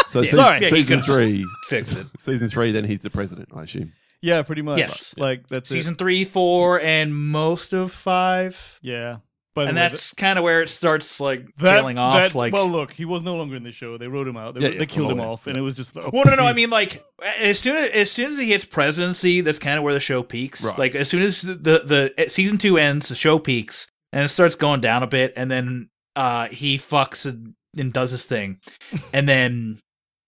So Yeah. se- Sorry. Yeah, season could've three, Fix it. season three, then he's the president, I assume. yeah, pretty much. Yes. Like that's Season it. three, four, and most of five, Yeah. By and way, that's kind of where it starts like that, tailing off. that- like, well, look, he was no longer in the show. They wrote him out. They, Yeah, they yeah, killed him off, and it was just. The, Well, no, no. I mean, like as soon as as soon as he hits presidency, that's kind of where the show peaks. Right. Like as soon as the the uh, season two ends, the show peaks and it starts going down a bit, and then uh he fucks and, and does his thing, and then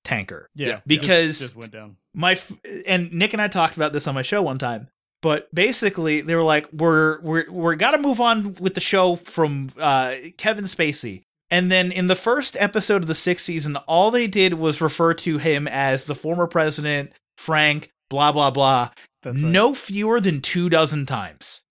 tanker. yeah, because- just, just went down. My and Nick and I talked about this on my show one time. But basically, they were like, "We're we're we're got to move on with the show from uh, Kevin Spacey." And then in the first episode of the sixth season, all they did was refer to him as the former president, Frank, blah blah blah, That's right. no fewer than two dozen times.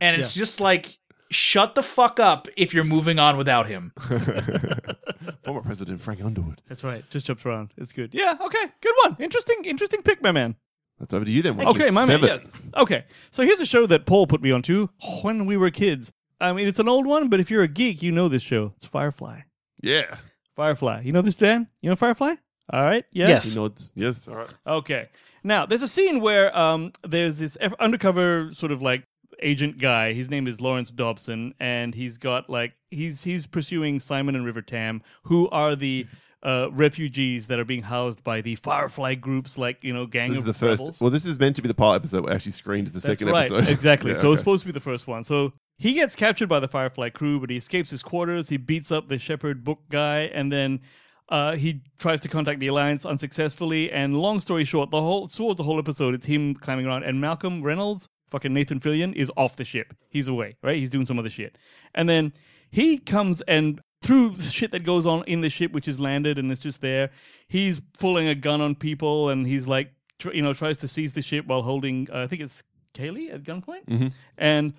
And it's just like, shut the fuck up if you're moving on without him. Former President Frank Underwood. That's right. Just jumps around. It's good. Yeah. Okay. Good one. Interesting. Interesting pick, my man. That's over to you then. which Okay, is my seven. man. Yeah. Okay, so here's a show that Paul put me onto when we were kids. I mean, it's an old one, but if you're a geek, you know this show. It's Firefly. Yeah. Firefly. You know this, Dan? You know Firefly? All right. Yeah? Yes. He nods. Yes. All right. Okay. Now, there's a scene where um, there's this eff- undercover sort of like agent guy. His name is Lawrence Dobson, and he's got like he's he's pursuing Simon and River Tam, who are the uh, refugees that are being housed by the Firefly groups, like you know, gang This is of the first. rebels. Well, this is meant to be the pilot episode. We actually screened as the That's second right. episode. Exactly. Yeah, so it's supposed to be the first one. So he gets captured by the Firefly crew, but he escapes his quarters. He beats up the Shepherd book guy, and then uh, he tries to contact the Alliance unsuccessfully. And long story short, the whole towards the whole episode, it's him climbing around, and Malcolm Reynolds, fucking Nathan Fillion, is off the ship. He's away, right? He's doing some other shit, and then he comes and through shit that goes on in the ship, which is landed and it's just there, he's pulling a gun on people, and he's like, tr- you know, tries to seize the ship while holding, uh, I think it's Kaylee at gunpoint, and.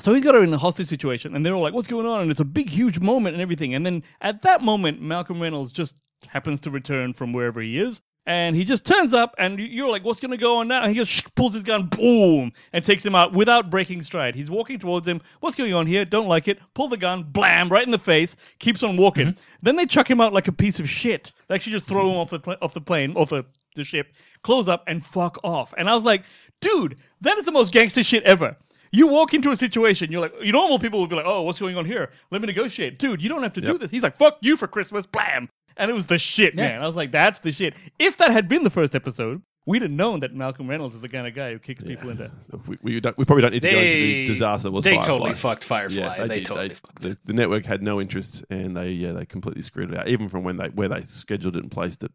So he's got her in a hostage situation, and they're all like, "What's going on?" And it's a big, huge moment and everything. And then at that moment, Malcolm Reynolds just happens to return from wherever he is, and he just turns up, and you're like, "What's going to go on now?" And he just pulls his gun, boom, and takes him out without breaking stride. He's walking towards him. What's going on here? Don't like it. Pull the gun, blam, right in the face. Keeps on walking. Mm-hmm. Then they chuck him out like a piece of shit. They actually just throw him off the pla- off the plane, off the, the ship, close up, and fuck off. And I was like, dude, that is the most gangster shit ever. You walk into a situation, you're like, you normal people would be like, oh, what's going on here? Let me negotiate. Dude, you don't have to do this. He's like, fuck you for Christmas, blam. And it was the shit, man. I was like, that's the shit. If that had been the first episode, we'd have known that Malcolm Reynolds is the kind of guy who kicks people into. We, we, don't, we probably don't need to go into the disaster that was they Firefly. totally fucked Firefly. Yeah, they did. totally They- fucked. the, the network had no interest, and they yeah they completely screwed it out, even from when they where they scheduled it and placed it.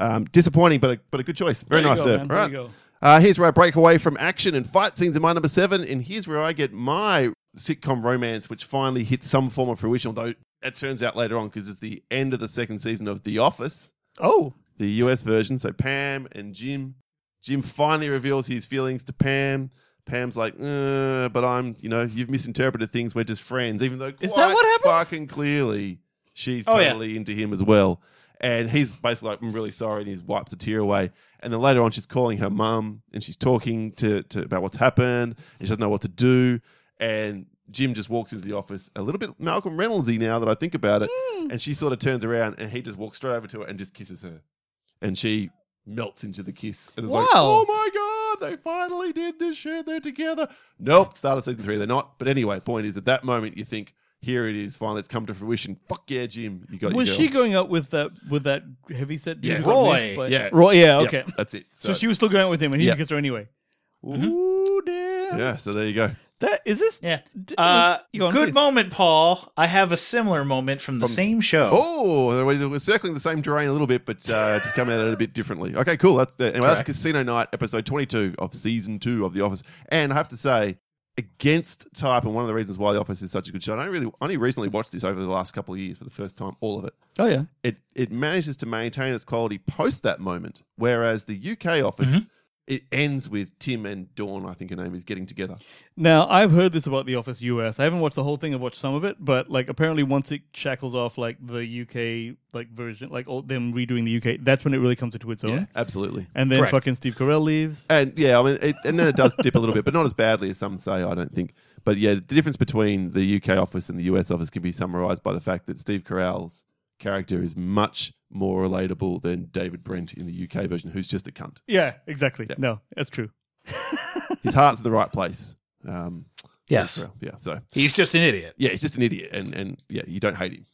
Um, disappointing, but a, but a good choice. Very nice, go, sir. man. All right. Uh, here's where I break away from action and fight scenes in my number seven, and here's where I get my sitcom romance, which finally hits some form of fruition. Although it turns out later on, because it's the end of the second season of The Office, Oh, the US version. So Pam and Jim. Jim finally reveals his feelings to Pam. Pam's like, uh, but I'm, you know, you've misinterpreted things. We're just friends, even though Is quite that what happened? fucking clearly she's Oh, yeah. totally into him as well. And he's basically like, I'm really sorry, and he wipes a tear away. And then later on, she's calling her mum and she's talking to, to about what's happened, and she doesn't know what to do. And Jim just walks into the office, a little bit Malcolm Reynoldsy now that I think about it. Hmm. And she sort of turns around, and he just walks straight over to her and just kisses her and she melts into the kiss and is like, "Oh my god, they finally did this shit. They're together." Nope, start of season three, they're not. But anyway, point is, at that moment, you think, "Here it is, finally, it's come to fruition." Fuck yeah, Jim, you got was your she going out with that with that heavy set dude Yeah. who Roy. Yeah. Roy. Yeah. Yep, Okay. that's it. So, she was still going out with him, and he Yeah. just gets her anyway. Ooh, damn. Yeah, so there you go. That is this. Yeah. d- Uh, you good please. moment, Paul. I have a similar moment from the From- same show. Oh, we're we're circling the same terrain a little bit, but uh, just coming at it a bit differently. Okay, cool. That's the, anyway, that's Casino Night, episode twenty-two of season two of The Office. And I have to say, against type, and one of the reasons why The Office is such a good show. I only really only recently watched this over the last couple of years for the first time, all of it. Oh yeah. It it manages to maintain its quality post that moment, whereas the UK Office. Mm-hmm. It ends with Tim and Dawn, I think her name is, getting together. Now I've heard this about The Office US. I haven't watched the whole thing. I've watched some of it, but like apparently once it shackles off like the UK like version, like all, them redoing the UK, that's when it really comes into its own. absolutely. And then Correct. fucking Steve Carell leaves. And yeah, I mean, it, and then it does dip a little bit, but not as badly as some say, I don't think. But yeah, the difference between the UK office and the US office can be summarized by the fact that Steve Carell's character is much more relatable than David Brent in the UK version, who's just a cunt. Yeah, exactly. No, that's true. His heart's in the right place. Um, yes. Carell, yeah. So He's just an idiot. yeah, he's just an idiot, and and yeah, you don't hate him.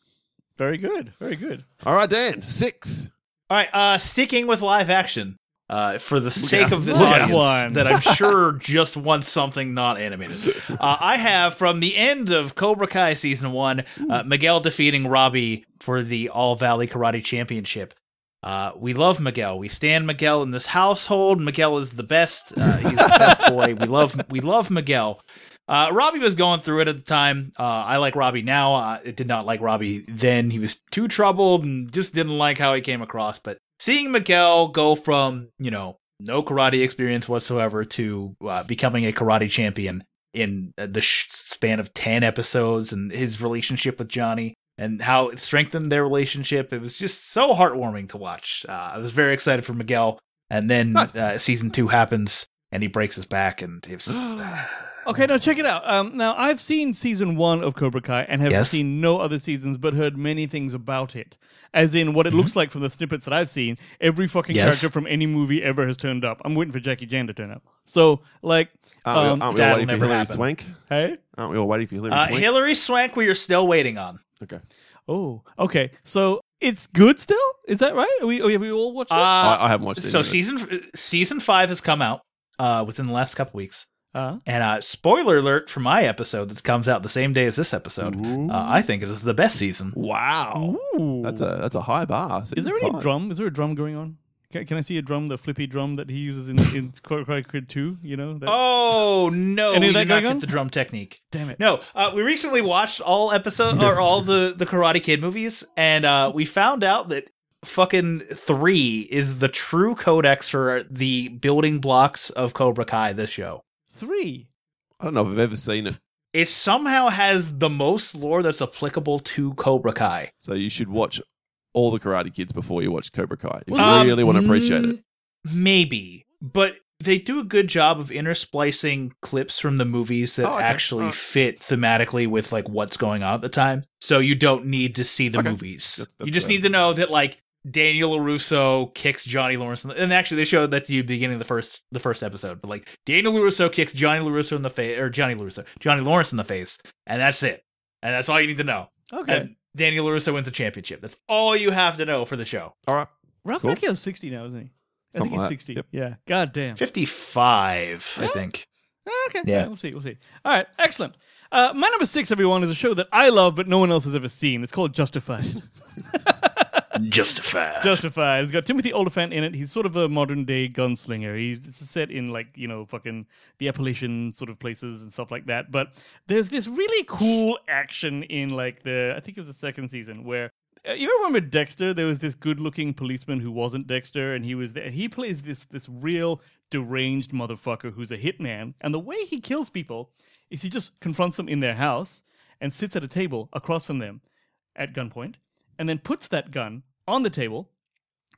Very good. Very good. All right, Dan, six. All right, uh, sticking with live action, uh, for the sake at of this us. Look at audience one. that I'm sure just wants something not animated, uh, I have from the end of Cobra Kai season one, uh, Miguel defeating Robbie for the All Valley Karate Championship. Uh, we love Miguel. We stand Miguel in this household. Miguel is the best. Uh, he's the best boy. We love we love Miguel. Uh, Robbie was going through it at the time. Uh, I like Robbie now. Uh, I did not like Robbie then. He was too troubled and just didn't like how he came across. But seeing Miguel go from, you know, no karate experience whatsoever to uh, becoming a karate champion in uh, the sh- span of 10 episodes and his relationship with Johnny and how it strengthened their relationship, it was just so heartwarming to watch. Uh, I was very excited for Miguel. And then Nice. uh, season two happens and he breaks his back and it was. Okay, now check it out. Um, now I've seen season one of Cobra Kai and have Yes. seen no other seasons, but heard many things about it. As in what it looks like from the snippets that I've seen. Every fucking Yes. character from any movie ever has turned up. I'm waiting for Jackie Chan to turn up. So, like, Aren't um, we, aren't we all that'll waiting for never Hilary happen. Swank? hey, Aren't we all waiting for Hilary Uh, Swank? Hilary Swank, we are still waiting on. okay. oh, okay. So it's good still. Is that right? Are we? Are we all watched it? Uh, I, I haven't watched it. so season season five has come out uh, within the last couple weeks, Uh, and uh, spoiler alert for my episode that comes out the same day as this episode. Uh, I think it is the best season. Wow. ooh. That's a that's a high bar. Is there any Five. drum? Is there a drum going on? Can, can I see a drum, the flippy drum that he uses in in Karate Kid 2? You know? That, Oh no! Any we of that did not going get on? the drum technique. Damn it. No, uh, we recently watched all episode or all the the Karate Kid movies, and uh, we found out that fucking three is the true codex for the building blocks of Cobra Kai. This show. Three. I don't know if I've ever seen it. It somehow has the most lore that's applicable to Cobra Kai. So you should watch all the Karate Kids before you watch Cobra Kai. If you Um, really want to appreciate it. Maybe, but they do a good job of intersplicing clips from the movies that Oh, okay. actually Alright. fit thematically with like what's going on at the time. So you don't need to see the Okay. movies. That's- you just fair. need to know that like Daniel LaRusso kicks Johnny Lawrence, in the, and actually they showed that at the beginning of the first the first episode. But like Daniel LaRusso kicks Johnny LaRusso in the face, or Johnny LaRusso, Johnny Lawrence in the face, and that's it. And that's all you need to know. Okay. And Daniel LaRusso wins the championship. That's all you have to know for the show. All right. Ralph Cool. Macchio's 60 now, isn't he? I Something think he's like 60. Yep. Yeah. God damn. 55, I think. Ah, Okay. Yeah. We'll see. We'll see. All right. Excellent. Uh, my number six, everyone, is a show that I love, but no one else has ever seen. It's called Justified. Justified. Justified. It's got Timothy Olyphant in it. He's sort of a modern day gunslinger. He's set in like you know fucking the Appalachian sort of places and stuff like that. But there's this really cool action in like the I think it was the second season where. Uh, you remember Dexter? There was this good-looking policeman who wasn't Dexter, and he was there. He plays this this real deranged motherfucker who's a hitman, and the way he kills people is he just confronts them in their house and sits at a table across from them at gunpoint, and then puts that gun on the table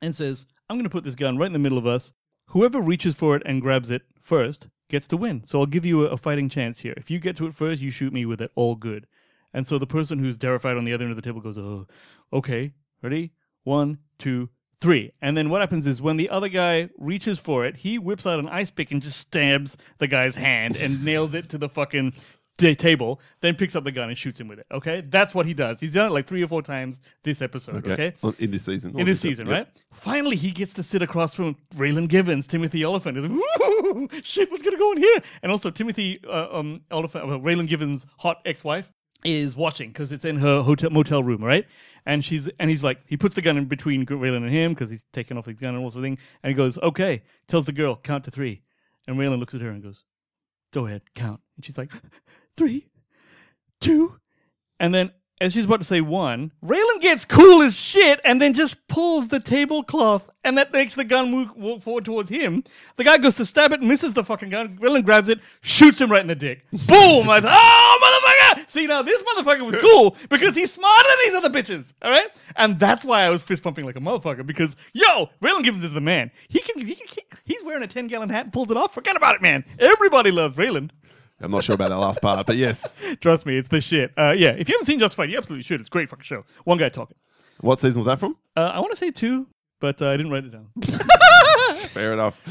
and says, I'm going to put this gun right in the middle of us. Whoever reaches for it and grabs it first gets to win. So I'll give you a, a fighting chance here. If you get to it first, you shoot me with it. All good. And so the person who's terrified on the other end of the table goes, Oh, okay. Ready? One, two, three. And then what happens is when the other guy reaches for it, he whips out an ice pick and just stabs the guy's hand and nails it to the fucking the table, then picks up the gun and shoots him with it. Okay, that's what he does. He's done it like three or four times this episode. Okay, Well, In this season. in this season, right? Finally, he gets to sit across from Raylan Givens, Timothy Olyphant. He's like, shit, what's gonna go in here? And also, Timothy uh, um, Olyphant, well, Raylan Givens' hot ex-wife, is watching because it's in her hotel motel room, right? And she's and he's like, he puts the gun in between Raylan and him because he's taking off his gun and all sort of thing. And he goes, okay, tells the girl, count to three. And Raylan looks at her and goes, go ahead, count. And she's like, three, two, and then as she's about to say one, Raylan gets cool as shit and then just pulls the tablecloth, and that makes the gun move, walk forward towards him. The guy goes to stab it, misses the fucking gun. Raylan grabs it, shoots him right in the dick. Boom! I thought, oh, motherfucker! See, now this motherfucker was cool because he's smarter than these other bitches, all right? And that's why I was fist pumping like a motherfucker because, yo, Raylan Givens is the man. He can, he can he- he's wearing a 10 gallon hat and pulls it off. Forget about it, man. Everybody loves Raylan. I'm not sure about that last part, but yes. Trust me, it's the shit. Uh, yeah, if you haven't seen Justified, you absolutely should. It's a great fucking show. One guy talking. What season was that from? Uh, I want to say two, but uh, I didn't write it down. Fair enough.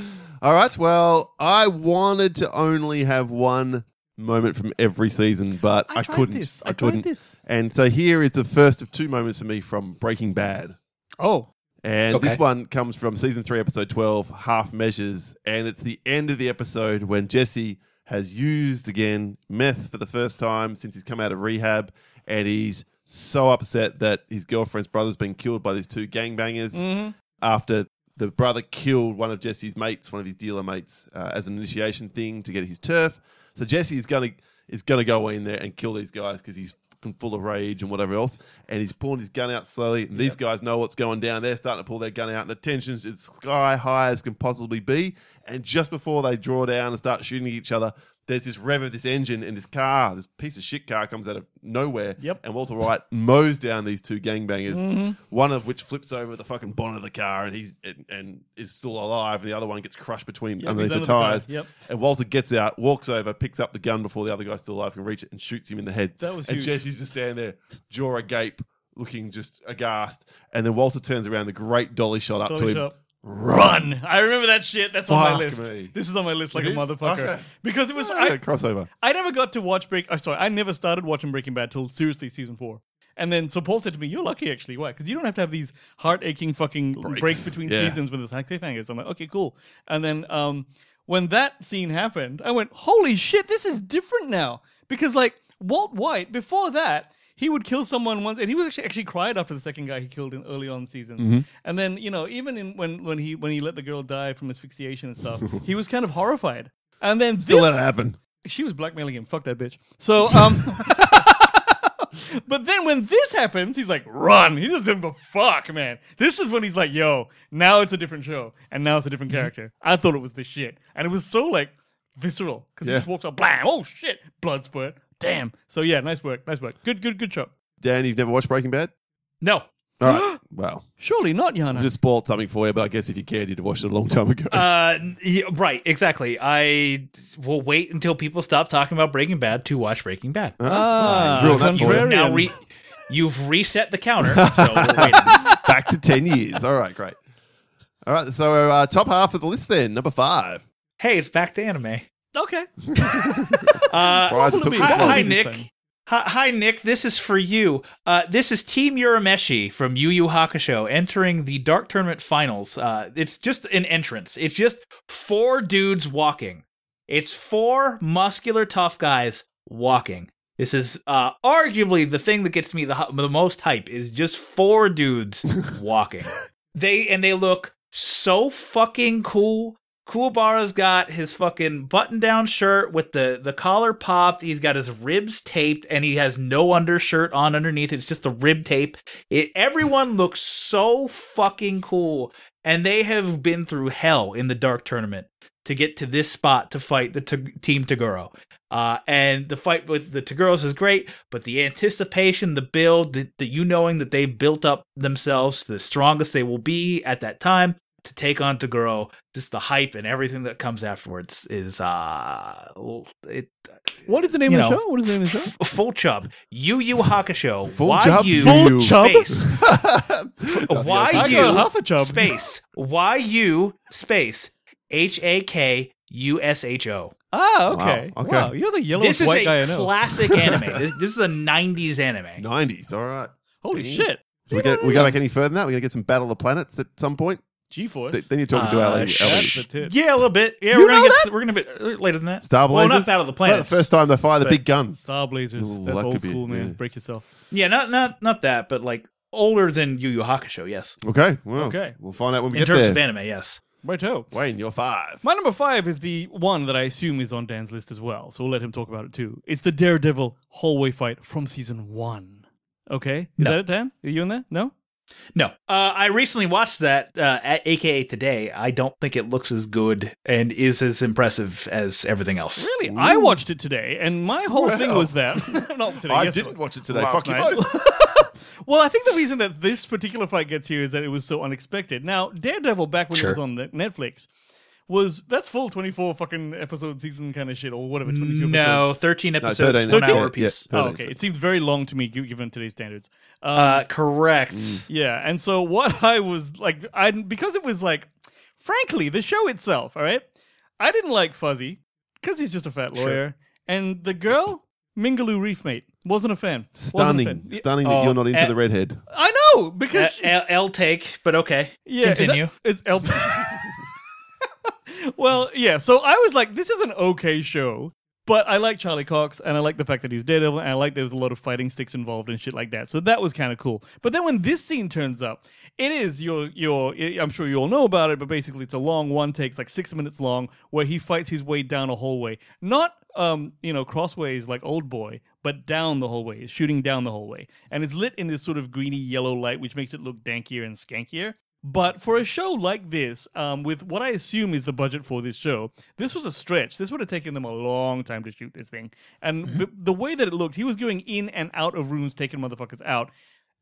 All right. Well, I wanted to only have one moment from every season, but I I, tried couldn't. this. I I, tried couldn't. this. And so here is the first of two moments for me from Breaking Bad. Oh, And Okay. this one comes from season three, episode 12, Half Measures. And it's the end of the episode when Jesse has used again meth for the first time since he's come out of rehab. And he's so upset that his girlfriend's brother's been killed by these two gangbangers after the brother killed one of Jesse's mates, one of his dealer mates, uh, as an initiation thing to get his turf. So Jesse is to is to go in there and kill these guys because he's fucking full of rage and whatever else. And he's pulling his gun out slowly. And these guys know what's going down. They're starting to pull their gun out, and the tension's as sky high as can possibly be. And just before they draw down and start shooting each other, there's this rev of this engine, and this car, this piece of shit car, comes out of nowhere. Yep. And Walter White mows down these two gangbangers. Mm-hmm. One of which flips over the fucking bonnet of the car, and he's and, and is still alive. And the other one gets crushed between Yep, underneath the tires. yep. And Walter gets out, walks over, picks up the gun before the other guy's still alive can reach it, and shoots him in the head. That was and huge. Jesse's just standing there, jaw agape, looking just aghast. And then Walter turns around, the great dolly shot up to him. shot. Run! I remember that shit. That's on my Fuck list. me. This is on my list like It a is? motherfucker. Okay. Because it was. I, crossover. I never got to watch Break. Oh, sorry, I never started watching Breaking Bad till seriously season four. And then so Paul said to me, "You're lucky actually. Why? Because you don't have to have these heart aching fucking breaks, Breaks. between Yeah. seasons with this high cliffhangers." I'm like, okay, cool. And then um, when that scene happened, I went, "Holy shit, this is different now." Because like Walt White, before that, he would kill someone once, and he was actually actually cried after the second guy he killed in early on seasons. Mm-hmm. And then you know, even in when when he when he let the girl die from asphyxiation and stuff, he was kind of horrified. And then Still this- let it happen. she was blackmailing him. Fuck that bitch. So, um, but then when this happens, he's like, run. He doesn't give a fuck, man. This is when he's like, yo, now it's a different show, and now it's a different Mm-hmm. character. I thought it was the shit, and it was so like visceral because he Yeah. just walks up, blam, oh shit, blood spurt, damn. So yeah, nice work, nice work, good, good, good show. Dan, you've never watched Breaking Bad? No. All right. well, Surely not, Yana. I just spoiled something for you, but I guess if you cared, you'd have watched it a long time ago. Uh, yeah, right, exactly. I will wait until people stop talking about Breaking Bad to watch Breaking Bad. ah, Ruined that for you. You've now re- you've reset the counter, so we're waiting. Back to 10 years. All right, great. All right, so uh, top half of the list then, number five. Hey, it's back to anime. Okay. Uh, Surprised it took Probably this hi, hi, Nick. Hi, hi, Nick. This is for you. Uh, this is Team Urameshi from Yu Yu Hakusho entering the Dark Tournament Finals. Uh, it's just an entrance. It's just four dudes walking. It's four muscular, tough guys walking. This is uh, arguably the thing that gets me the the most hype is just four dudes walking. They and they look so fucking cool. Kuwabara's got his fucking button-down shirt with the the collar popped. He's got his ribs taped, and he has no undershirt on underneath. It's just the rib tape. It everyone looks so fucking cool, and they have been through hell in the dark tournament to get to this spot to fight the t- team Toguro. Uh, and the fight with the Toguros is great, but the anticipation, the build, the, the you knowing that they've built up themselves the strongest they will be at that time to take on Toguro, just the hype and everything that comes afterwards is uh it What is the name You of the know, show? What is the name of the show? f- full chub. Yu Yu Hakusho. Full Y chub? U Full chub? space. Nothing Y else. I U got half a space H A K U S H O. space H A K USHO. Ah, okay. Wow, okay. Wow, you're the yellow This is white guy I a know. classic anime. This, this is a 90s anime. 90s, all right. Holy Dang. shit. Should we, get, we go back any further than that? We're going to get some Battle of the Planets at some point? G-Force. Th- Then you're talking to Uh, Ali. sh- Ali. That's the tit. Yeah, a little bit. Yeah, You we're gonna know get that? we're gonna be uh, later than that. Star Well, Blazers? not Battle of the Well, Planets. the first time they fire the big gun. Star Blazers. Ooh, That's that old could be- school, man. yeah. Break yourself. Yeah, not not not that, but like older than Yu Yu Hakusho. Yes, Okay, well, Okay. we'll find out when we in get there. In terms of anime. Yes. Righto. Wayne, you're five. My number five is the one that I assume is on Dan's list as well, so we'll let him talk about it too. It's the Daredevil hallway fight from season one. Okay, is No. that it, Dan? Are you in there? No. No, uh, I recently watched that, uh, at AKA today. I don't think it looks as good and is as impressive as everything else. Really, I watched it today, and my whole thing was that not today. I yesterday. didn't watch it today. Last Fuck you both. Well, I think the reason that this particular fight gets here is that it was so unexpected. Now, Daredevil back when it was on the Netflix was that's full twenty four fucking episode season kind of shit or whatever twenty two. No, thirteen episodes, 13, one 13. hour piece. yeah. Oh, okay. It seems very long to me, given today's standards. Um, Uh, correct. Yeah, and so what I was like, I because it was like, frankly, the show itself. All right, I didn't like Foggy because he's just a fat lawyer, and the girl Mingaloo Reef mate wasn't a fan. Wasn't a Stunning. fan. Yeah, Stunning that Oh, you're not into eh. the redhead. I know because she- L, L take, but okay. yeah, is that- Continue. It's El. well, yeah. So I was like, this is an okay show. But I like Charlie Cox, and I like the fact that he's Daredevil, and I like there was a lot of fighting sticks involved and shit like that. So that was kind of cool. But then when this scene turns up, it is your your. I'm sure you all know about it, but basically it's a long one takes like six minutes long, where he fights his way down a hallway, not um you know crossways like Old Boy, but down the hallway, He's shooting down the hallway, and it's lit in this sort of greeny yellow light, which makes it look dankier and skankier. But for a show like this, um, with what I assume is the budget for this show, this was a stretch. This would have taken them a long time to shoot this thing. And b- the way that it looked, he was going in and out of rooms, taking motherfuckers out.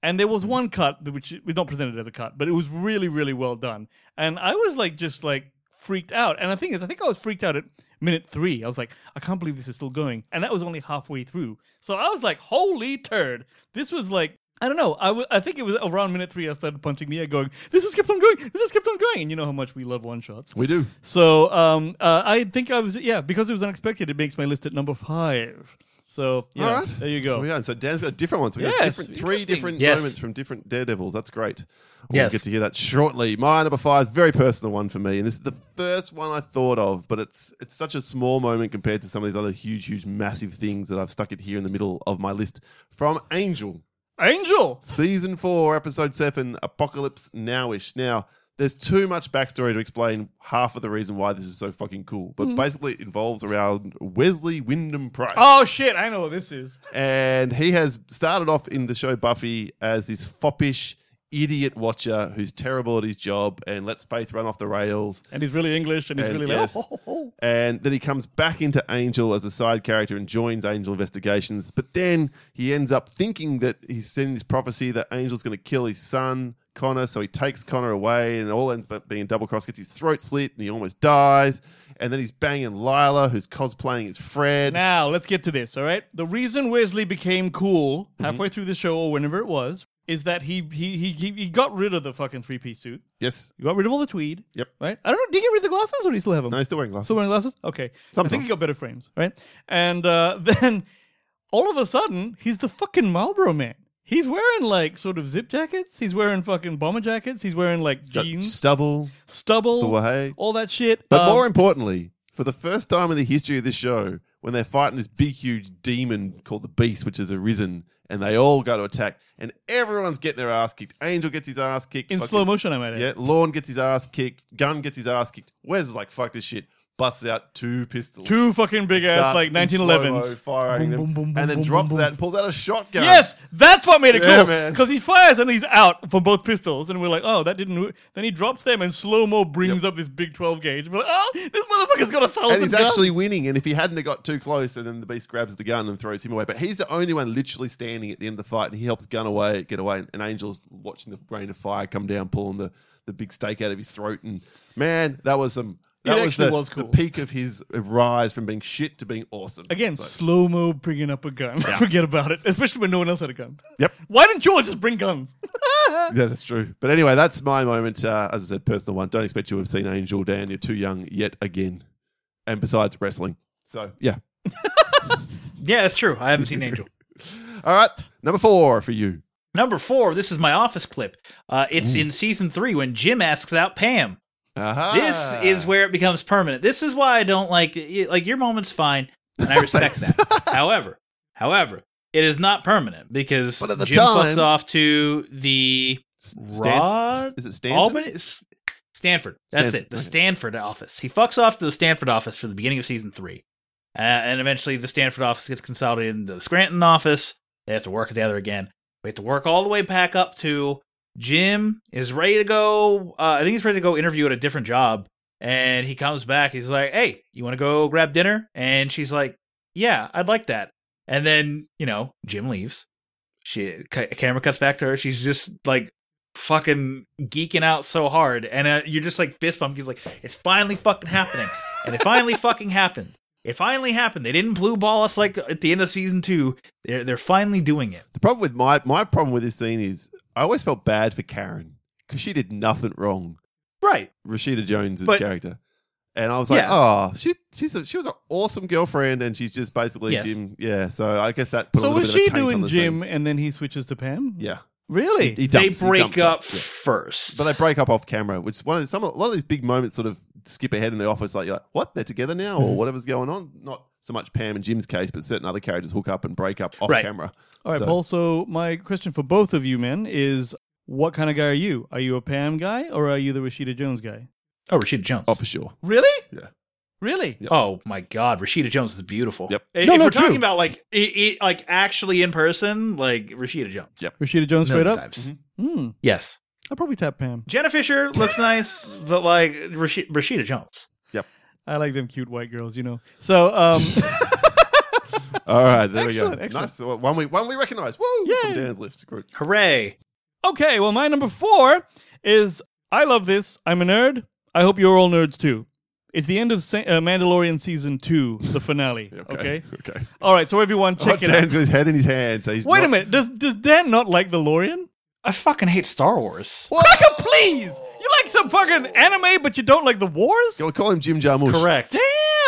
And there was one cut, which was not presented as a cut, but it was really, really well done. And I was like, just like freaked out. And the thing is, I think I was freaked out at minute three. I was like, I can't believe this is still going. And that was only halfway through. So I was like, holy turd. This was like, I don't know. I, w- I think it was around minute three I started punching the air going, this has kept on going. This has kept on going. And you know how much we love one shots. We do. So um, uh, I think I was, yeah, because it was unexpected, it makes my list at number five. So, yeah, All right. there you There go. we go. So Dan's got different ones. We got different, three different Yes. moments from different Daredevils. That's great. We'll Yes. get to hear that shortly. My number five is a very personal one for me, and this is the first one I thought of, but it's it's such a small moment compared to some of these other huge, huge, massive things that I've stuck it here in the middle of my list. From Angel, Angel! season four, episode seven, Apocalypse Nowish. Now, there's too much backstory to explain half of the reason why this is so fucking cool, but mm-hmm. basically it involves around Wesley Wyndam-Pryce. Oh, shit, I know what this is. And he has started off in the show Buffy as this foppish idiot watcher who's terrible at his job and lets Faith run off the rails. And he's really English, and he's And really yes. like, oh, oh, oh. And then he comes back into Angel as a side character and joins Angel Investigations. But then he ends up thinking that he's sending this prophecy that Angel's going to kill his son, Connor. So he takes Connor away and all ends up being double cross, gets his throat slit, and he almost dies. And then he's banging Lilah, who's cosplaying as Fred. Now, let's get to this, all right? The reason Wesley became cool Mm-hmm. halfway through the show or whenever it was is that he he he he, he got rid of the fucking three piece suit. yes. He got rid of all the tweed. Yep. Right? I don't know. Did he get rid of the glasses or do you still have them? No, he's still wearing glasses. Still wearing glasses? Okay. I Sometimes. think he got better frames, right? And uh, then all of a sudden, he's the fucking Marlboro man. He's wearing like sort of zip jackets. He's wearing fucking bomber jackets. He's wearing like Got jeans, stubble, stubble, the way. all that shit. But Um, more importantly, for the first time in the history of this show, when they're fighting this big, huge demon called the Beast, which has arisen, and they all go to attack, and everyone's getting their ass kicked. Angel gets his ass kicked. in fucking- slow motion, I might add. Yeah, Lorne gets his ass kicked. Gunn gets his ass kicked. Wes is like, fuck this shit. Busts out two pistols. Two fucking big ass like in 1911s. firing Boom, them, boom, boom, and then drops that and pulls out a shotgun. Yes, that's what made it Yeah, cool. man. Because he fires and he's out from both pistols, and we're like, oh, that didn't. wo-" Then he drops them, and slow mo brings up this big 12 gauge. We're like, oh, this motherfucker's got a thousand. And he's guns. actually winning. And if he hadn't have got too close, and then the beast grabs the gun and throws him away. But he's the only one literally standing at the end of the fight, and he helps Gunn away, get away. And Angel's watching the rain of fire come down, pulling the, the big stake out of his throat. And man, that was some. That It was actually the, was the peak of his rise from being shit to being awesome. Again, So- slow mo bringing up a gun. Forget about it, especially when no one else had a gun. Yep. Why didn't you just bring guns? yeah, that's true. But anyway, that's my moment. Uh, as I said, personal one. Don't expect you to have seen Angel Dan. You're too young yet again. and besides wrestling. So yeah. Yeah, that's true. I haven't seen Angel. All right, number four for you. Number four, this is my office clip. Uh, it's in season three when Jim asks out Pam. Aha. This is where it becomes permanent. This is why I don't like like your moment's fine, and I respect that. However, however, it is not permanent because But at the Jim time- fucks off to the Stan- Rod Is it Stanton? Albany Stamford. That's Stamford, it. The. Stamford office. He fucks off to the Stamford office for the beginning of season three, uh, and eventually the Stamford office gets consolidated into the Scranton office. They have to work together again. We have to work all the way back up to Jim is ready to go. Uh, I think he's ready to go interview at a different job, and he comes back. He's like, "Hey, you want to go grab dinner?" And she's like, "Yeah, I'd like that." And then you know, Jim leaves. She ca- camera cuts back to her. She's just like fucking geeking out so hard, and uh, you're just like fist bump. He's like, "It's finally fucking happening," and it finally fucking happened. It finally happened. They didn't blue ball us like at the end of season two. They're they're finally doing it. The problem with my my problem with this scene is I always felt bad for Karen because she did nothing wrong. Right. Rashida Jones's But- character, and I was like, Yeah. oh, she she's a, she was an awesome girlfriend, and she's just basically Yes. Jim. Yeah, so I guess that put a So little was bit she of a taint on doing the Jim, Scene. and then he switches to Pam? Yeah, Really? He They dumps- he break dumps her. up Yeah. first. But they break up off camera, which is one of the, some a lot of these big moments sort of skip ahead in the office. Like, you're like what they're together now, Mm-hmm. or whatever's going on. Not so much Pam and Jim's case, but certain other characters hook up and break up off Right. camera. All right, So- Paul. So my question for both of you men is: What kind of guy are you? Are you a Pam guy or are you the Rashida Jones guy? oh, Rashida Jones. Oh, for sure. Really? Yeah. Really? Yep. Oh my God, Rashida Jones is beautiful. Yep. If No, if no, we're true. talking about like it, it, like actually in person, like Rashida Jones. Yep. Rashida Jones straight Million up. times. Hmm. Yes. I'll probably tap Pam. Jenna Fischer looks nice, but like Rashi- Rashida Jones. I like them cute white girls, you know. So, um, All right, there Excellent, we go. excellent. Nice. Well, One we one we recognise. Woo! From Yay. Dan's list. Good. Hooray! okay. Well, my number four is I love this. I'm a nerd. I hope you're all nerds too. It's the end of Sa- uh, Mandalorian season two, the finale. okay. Okay. All right. So everyone, Oh, check it Dan's out. got his head in his hand, so he's Wait not- a minute. Does does Dan not like the Lorian? I fucking hate Star Wars. Fucking please! You like some fucking anime, but you don't like the wars? Go call him Jim Jarmusch. Correct.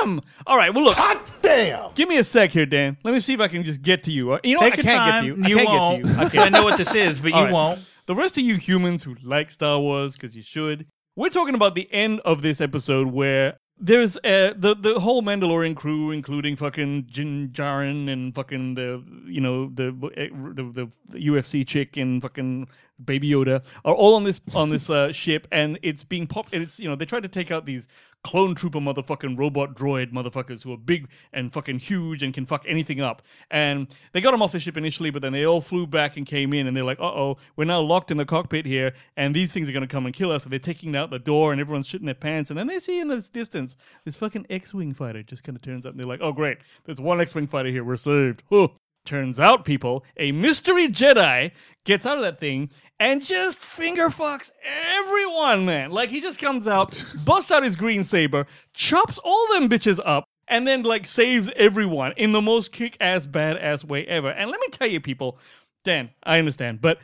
Damn! All right, well, look. Hot damn! Give me a sec here, Dan. Let me see if I can just get to you. Or- You know Take what? I your can't time. get to you. I You can't won't. get to you. I I can't. know what this is, but you All right. won't. The rest of you humans who like Star Wars, because you should, we're talking about the end of this episode where there's uh, the the whole Mandalorian crew, including fucking Din Djarin and fucking the you know the the, the UFC chick and fucking Baby Yoda are all on this on this uh, ship, and it's being popped. And it's you know they tried to take out these clone trooper motherfucking robot droid motherfuckers who are big and fucking huge and can fuck anything up. And they got them off the ship initially, but then they all flew back and came in and they're like, uh oh, we're now locked in the cockpit here and these things are going to come and kill us. So they're taking out the door and everyone's shitting their pants. And then they see in the distance this fucking X Wing fighter just kind of turns up and they're like, oh great, there's one X Wing fighter here. We're saved. Huh. Turns out, people, a mystery Jedi gets out of that thing and just finger fucks everyone, man. Like he just comes out, busts out his green saber, chops all them bitches up, and then like saves everyone in the most kick-ass badass way ever. And let me tell you, people, Dan, I understand, but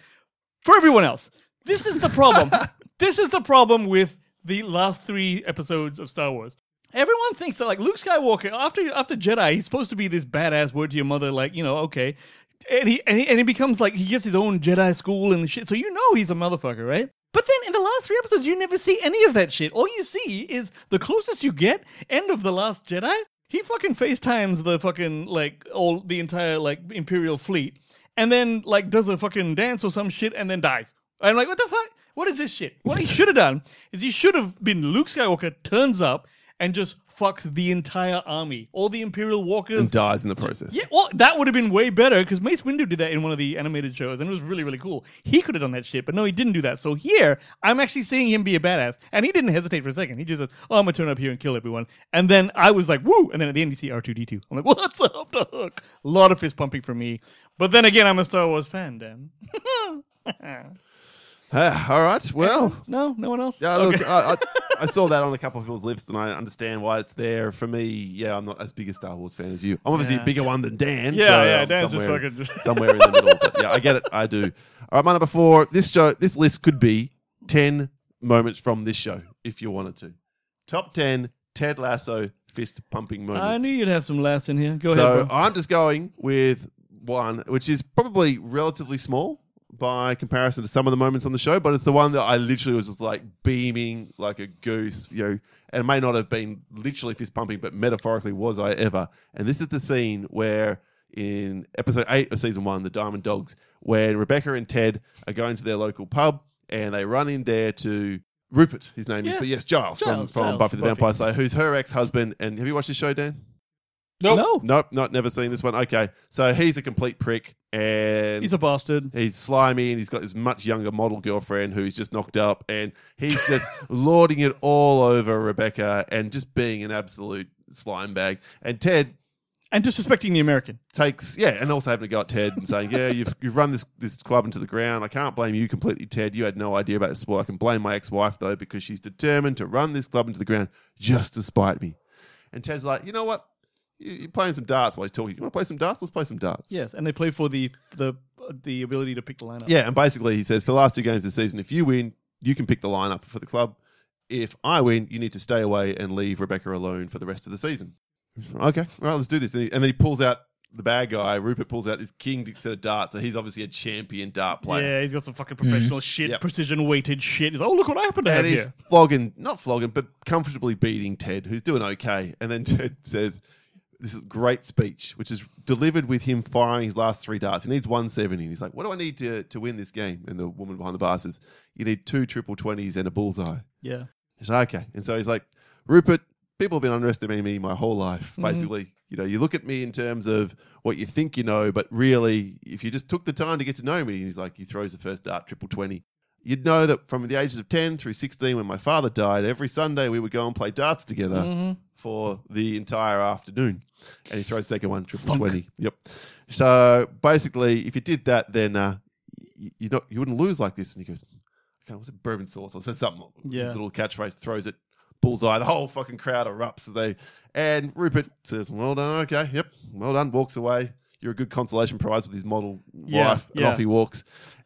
for everyone else, this is the problem. this is the problem with the last three episodes of Star Wars. Everyone thinks that like Luke Skywalker after after Jedi, he's supposed to be this badass word to your mother, like you know, okay, and he and he, and he becomes like he gets his own Jedi school and shit. So you know he's a motherfucker, right? But then in the last three episodes, you never see any of that shit. All you see is the closest you get end of the Last Jedi. He fucking FaceTimes the fucking like all the entire like Imperial fleet, and then like does a fucking dance or some shit, and then dies. I'm like, what the fuck? What is this shit? What he should have done is he should have been Luke Skywalker turns up and just fucks the entire army, all the Imperial walkers. and dies in the process. Yeah, well, that would have been way better because Mace Windu did that in one of the animated shows, and it was really, really cool. He could have done that shit, but no, he didn't do that. So here, I'm actually seeing him be a badass, and he didn't hesitate for a second. He just said, "Oh, I'm gonna turn up here and kill everyone," and then I was like, "Woo!" And then at the end, you see R2D2. I'm like, "What's up, the hook?" A lot of fist pumping for me, but then again, I'm a Star Wars fan, Dan. Ah, all right. Well, no, no one else. yeah. Look, I, I, I saw that on a couple of people's lists, and I understand why it's there. For me, yeah, I'm not as big a Star Wars fan as you. I'm obviously Yeah. a bigger one than Dan. Yeah, so yeah, Dan's just fucking somewhere in the middle. But yeah, I get it. I do. All right, my number four. This show, this list could be ten moments from this show if you wanted to. Top 10, Ted Lasso fist pumping moments. I knew you'd have some laughs in here. Go so ahead, bro. I'm just going with one, which is probably relatively small by comparison to some of the moments on the show, but it's the one that I literally was just like beaming like a goose, you know, and it may not have been literally fist pumping, but metaphorically was I ever. And this is the scene where in episode eight of season one, the Diamond Dogs, when Rebecca and Ted are going to their local pub and they run in there to Rupert, his name is, but yes, Giles, Giles, from, from Giles, Buffy the Buffy. Vampire Slayer, who's her ex husband. And have you watched the show, Dan? No, no, Nope, not never seen this one. Okay, so he's a complete prick, and he's a bastard. he's slimy, and he's got this much younger model girlfriend who's just knocked up, and he's just lording it all over Rebecca, and just being an absolute slime bag. And Ted And disrespecting the American. takes yeah, and also having to go at Ted and saying, "Yeah, you've you've run this this club into the ground. I can't blame you completely, Ted. You had no idea about this sport. I can blame my ex wife though because she's determined to run this club into the ground just to spite me." And Ted's like, "You know what? You- You're playing some darts while he's talking. You want to play some darts? Let's play some darts." Yes, and they play for the the the ability to pick the lineup. Yeah, and basically he says for the last two games this season, if you win, you can pick the lineup for the club. If I win, you need to stay away and leave Rebecca alone for the rest of the season. Okay, all right, let's do this. And then he pulls out the bad guy. Rupert pulls out this king set of darts, so he's obviously a champion dart player. Yeah, he's got some fucking professional mm-hmm. shit, Yep. precision weighted shit. He's like, oh, look what I happen to have And he's here. flogging, not flogging, but comfortably beating Ted, who's doing okay. And then Ted says, This is a great speech, which is delivered with him firing his last three darts. He needs 170. And he's like, What do I need to, to win this game? And the woman behind the bar says, You need two triple 20s and a bullseye. Yeah. He's like, Okay. And so he's like, Rupert, people have been underestimating me my whole life, mm-hmm. basically. You know, you look at me in terms of what you think you know, but really, if you just took the time to get to know me, and he's like, he throws the first dart, triple 20. You'd know that from the ages of 10 through 16, when my father died, every Sunday we would go and play darts together for the entire afternoon. And he throws the second one, triple 20. Yep. So basically, if you did that, then uh, you, not, you wouldn't lose like this. And he goes, okay, what's it, bourbon sauce? Or says something. Yeah. His little catchphrase, throws it, bullseye. The whole fucking crowd erupts as they. And Rupert says, well done, okay, yep, well done, walks away. You're a good consolation prize with his model Yeah, wife. And yeah. off he walks.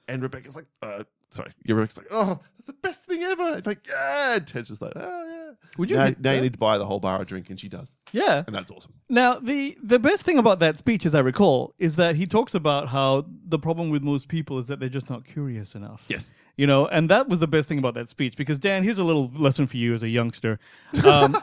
And Rebecca's like, uh, sorry, Rebecca's like, oh, that's the best thing ever. And like, yeah. And Ted's just like, oh, yeah. Would you now, hit now you that? need to buy the whole bar a drink, and she does. Yeah. And that's awesome. Now, the the best thing about that speech, as I recall, is that he talks about how the problem with most people is that they're just not curious enough. Yes. You know, and that was the best thing about that speech because Dan, here's a little lesson for you as a youngster. Um,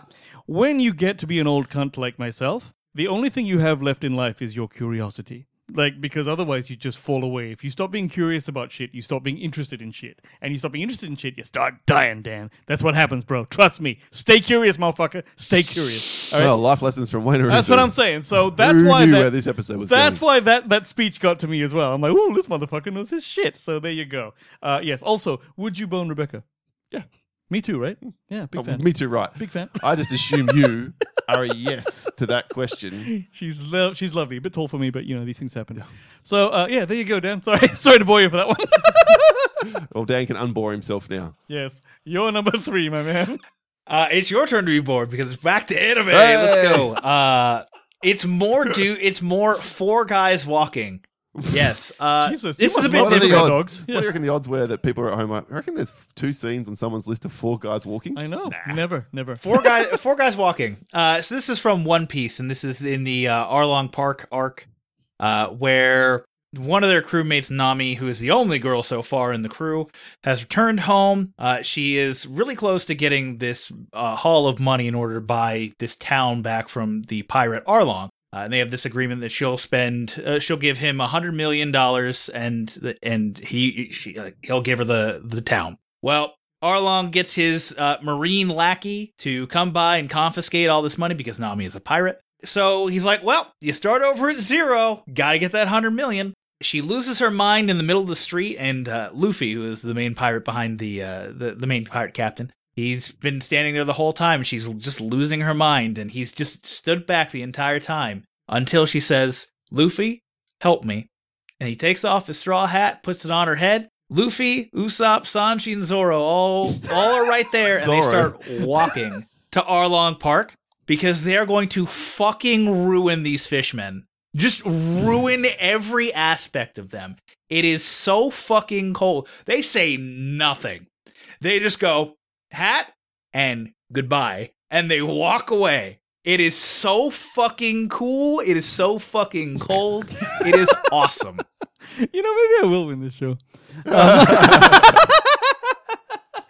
when you get to be an old cunt like myself, the only thing you have left in life is your curiosity. Like, because otherwise you just fall away. If you stop being curious about shit, you stop being interested in shit. And you stop being interested in shit, you start dying, Dan. That's what happens, bro. Trust me. Stay curious, motherfucker. Stay curious. All right? Well, life lessons from Wayne That's what I'm saying. So that's why that, where this episode was That's going? why that that speech got to me as well. I'm like, oh, this motherfucker knows his shit. So there you go. Uh, yes. Also, would you bone Rebecca? Yeah. Me too, right? Yeah, big Oh, fan. me too, right. Big fan. I just assume you are a yes to that question. She's lo- she's lovely, a bit tall for me, but you know these things happen. So uh, yeah, there you go, Dan. Sorry, sorry to bore you for that one. Well, Dan can unbore himself now. yes, you're number three, my man. Uh, it's your turn to be bored because it's back to anime. Let's go. Uh, it's more do. It's more four guys walking. Yes. Uh, Jesus, this is a bit What are the different. odds? dogs. What do you reckon the odds were that people are at home I reckon there's two scenes on someone's list of four guys walking? I know. Never, never. Four guys. Four guys walking. Uh, so this is from One Piece, and this is in the uh, Arlong Park arc, uh, where one of their crewmates, Nami, who is the only girl so far in the crew, has returned home. Uh, she is really close to getting this uh, haul of money in order to buy this town back from the pirate Arlong. Uh, and they have this agreement that she'll spend, uh, she'll give him a hundred million dollars, and and he she, uh, he'll give her the the town. Well, Arlong gets his uh, marine lackey to come by and confiscate all this money because Nami is a pirate. So he's like, "Well, you start over at zero. Got to get that hundred million. She loses her mind in the middle of the street, and uh, Luffy, who is the main pirate behind the uh, the the main pirate captain, he's been standing there the whole time. She's just losing her mind, and he's just stood back the entire time until she says, "Luffy, help me." And he takes off his straw hat, puts it on her head. Luffy, Usopp, Sanji, and Zoro all all are right there, and they start walking to Arlong Park because they're going to fucking ruin these fishmen. Just ruin every aspect of them. It is so fucking cold. They say nothing. They just go hat and goodbye. and they walk away. It is so fucking cool. It is so fucking cold. it is awesome. You know, maybe I will win this show. Um,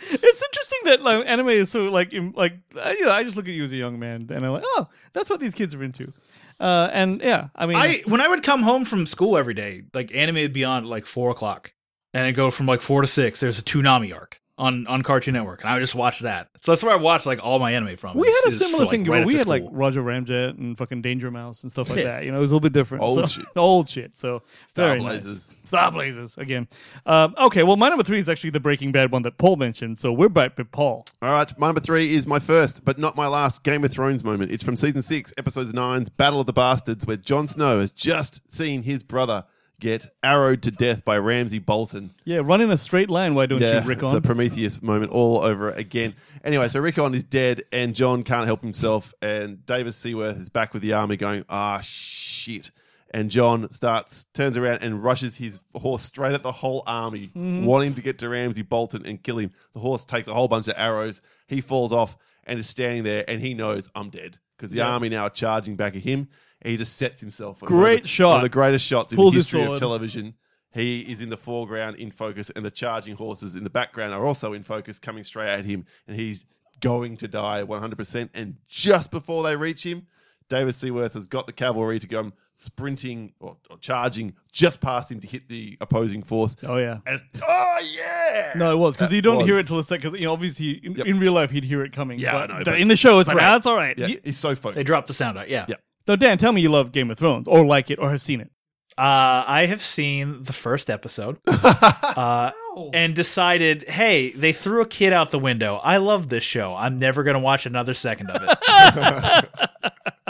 it's interesting that like anime is so like im- like uh, you know I just look at you as a young man and I'm like oh that's what these kids are into, uh, and yeah I mean I when I would come home from school every day, like anime would be on at like four o'clock, and it go from like four to six. There's a Toonami arc on on Cartoon Network, and I would just watch that. So that's where I watched like all my anime from. we had a is for, similar like, thing. right we after had like. Roger Ramjet and fucking Danger Mouse and stuff like that. You know, it was a little bit different. Old So- shit. old shit. So Star very nice. Blazers. Star Blazers again. Um, okay, well, my number three is actually the Breaking Bad one that Paul mentioned. So we're back with Paul. All right, my number three is my first, but not my last Game of Thrones moment. It's from season six, episode nine, Battle of the Bastards, where Jon Snow has just seen his brother get arrowed to death by Ramsay Bolton. Yeah, run in a straight line. Why don't Yeah, you, Rick? it's a Prometheus moment all over again. Anyway, so Rickon is dead, and Jon can't help himself, and Davos Seaworth is back with the army, going, "Ah, shit." And Jon starts, turns around, and rushes his horse straight at the whole army, Mm-hmm. wanting to get to Ramsay Bolton and kill him. The horse takes a whole bunch of arrows. He falls off and is standing there, and he knows I'm dead because the Yeah. army now are charging back at him. And he just sets himself. on Great one the, shot. One of the greatest shots in the history of television. He is in the foreground in focus, and the charging horses in the background are also in focus, coming straight at him, and he's going to die 100%. And just before they reach him, Davos Seaworth has got the cavalry to go sprinting or, or charging just past him to hit the opposing force. Oh yeah. And it's- oh, yeah! No, it was because you don't hear it till a second. You know, obviously, in, Yep. in real life, he'd hear it coming. Yeah, I know, but- in the show, it's like, Right. ah, that's all right. Yeah, he's so focused. They dropped the sound out. Yeah. Yeah. So, Dan, tell me you love Game of Thrones or like it or have seen it. Uh, I have seen the first episode uh, and decided, hey, they threw a kid out the window. I love this show. I'm never going to watch another second of it.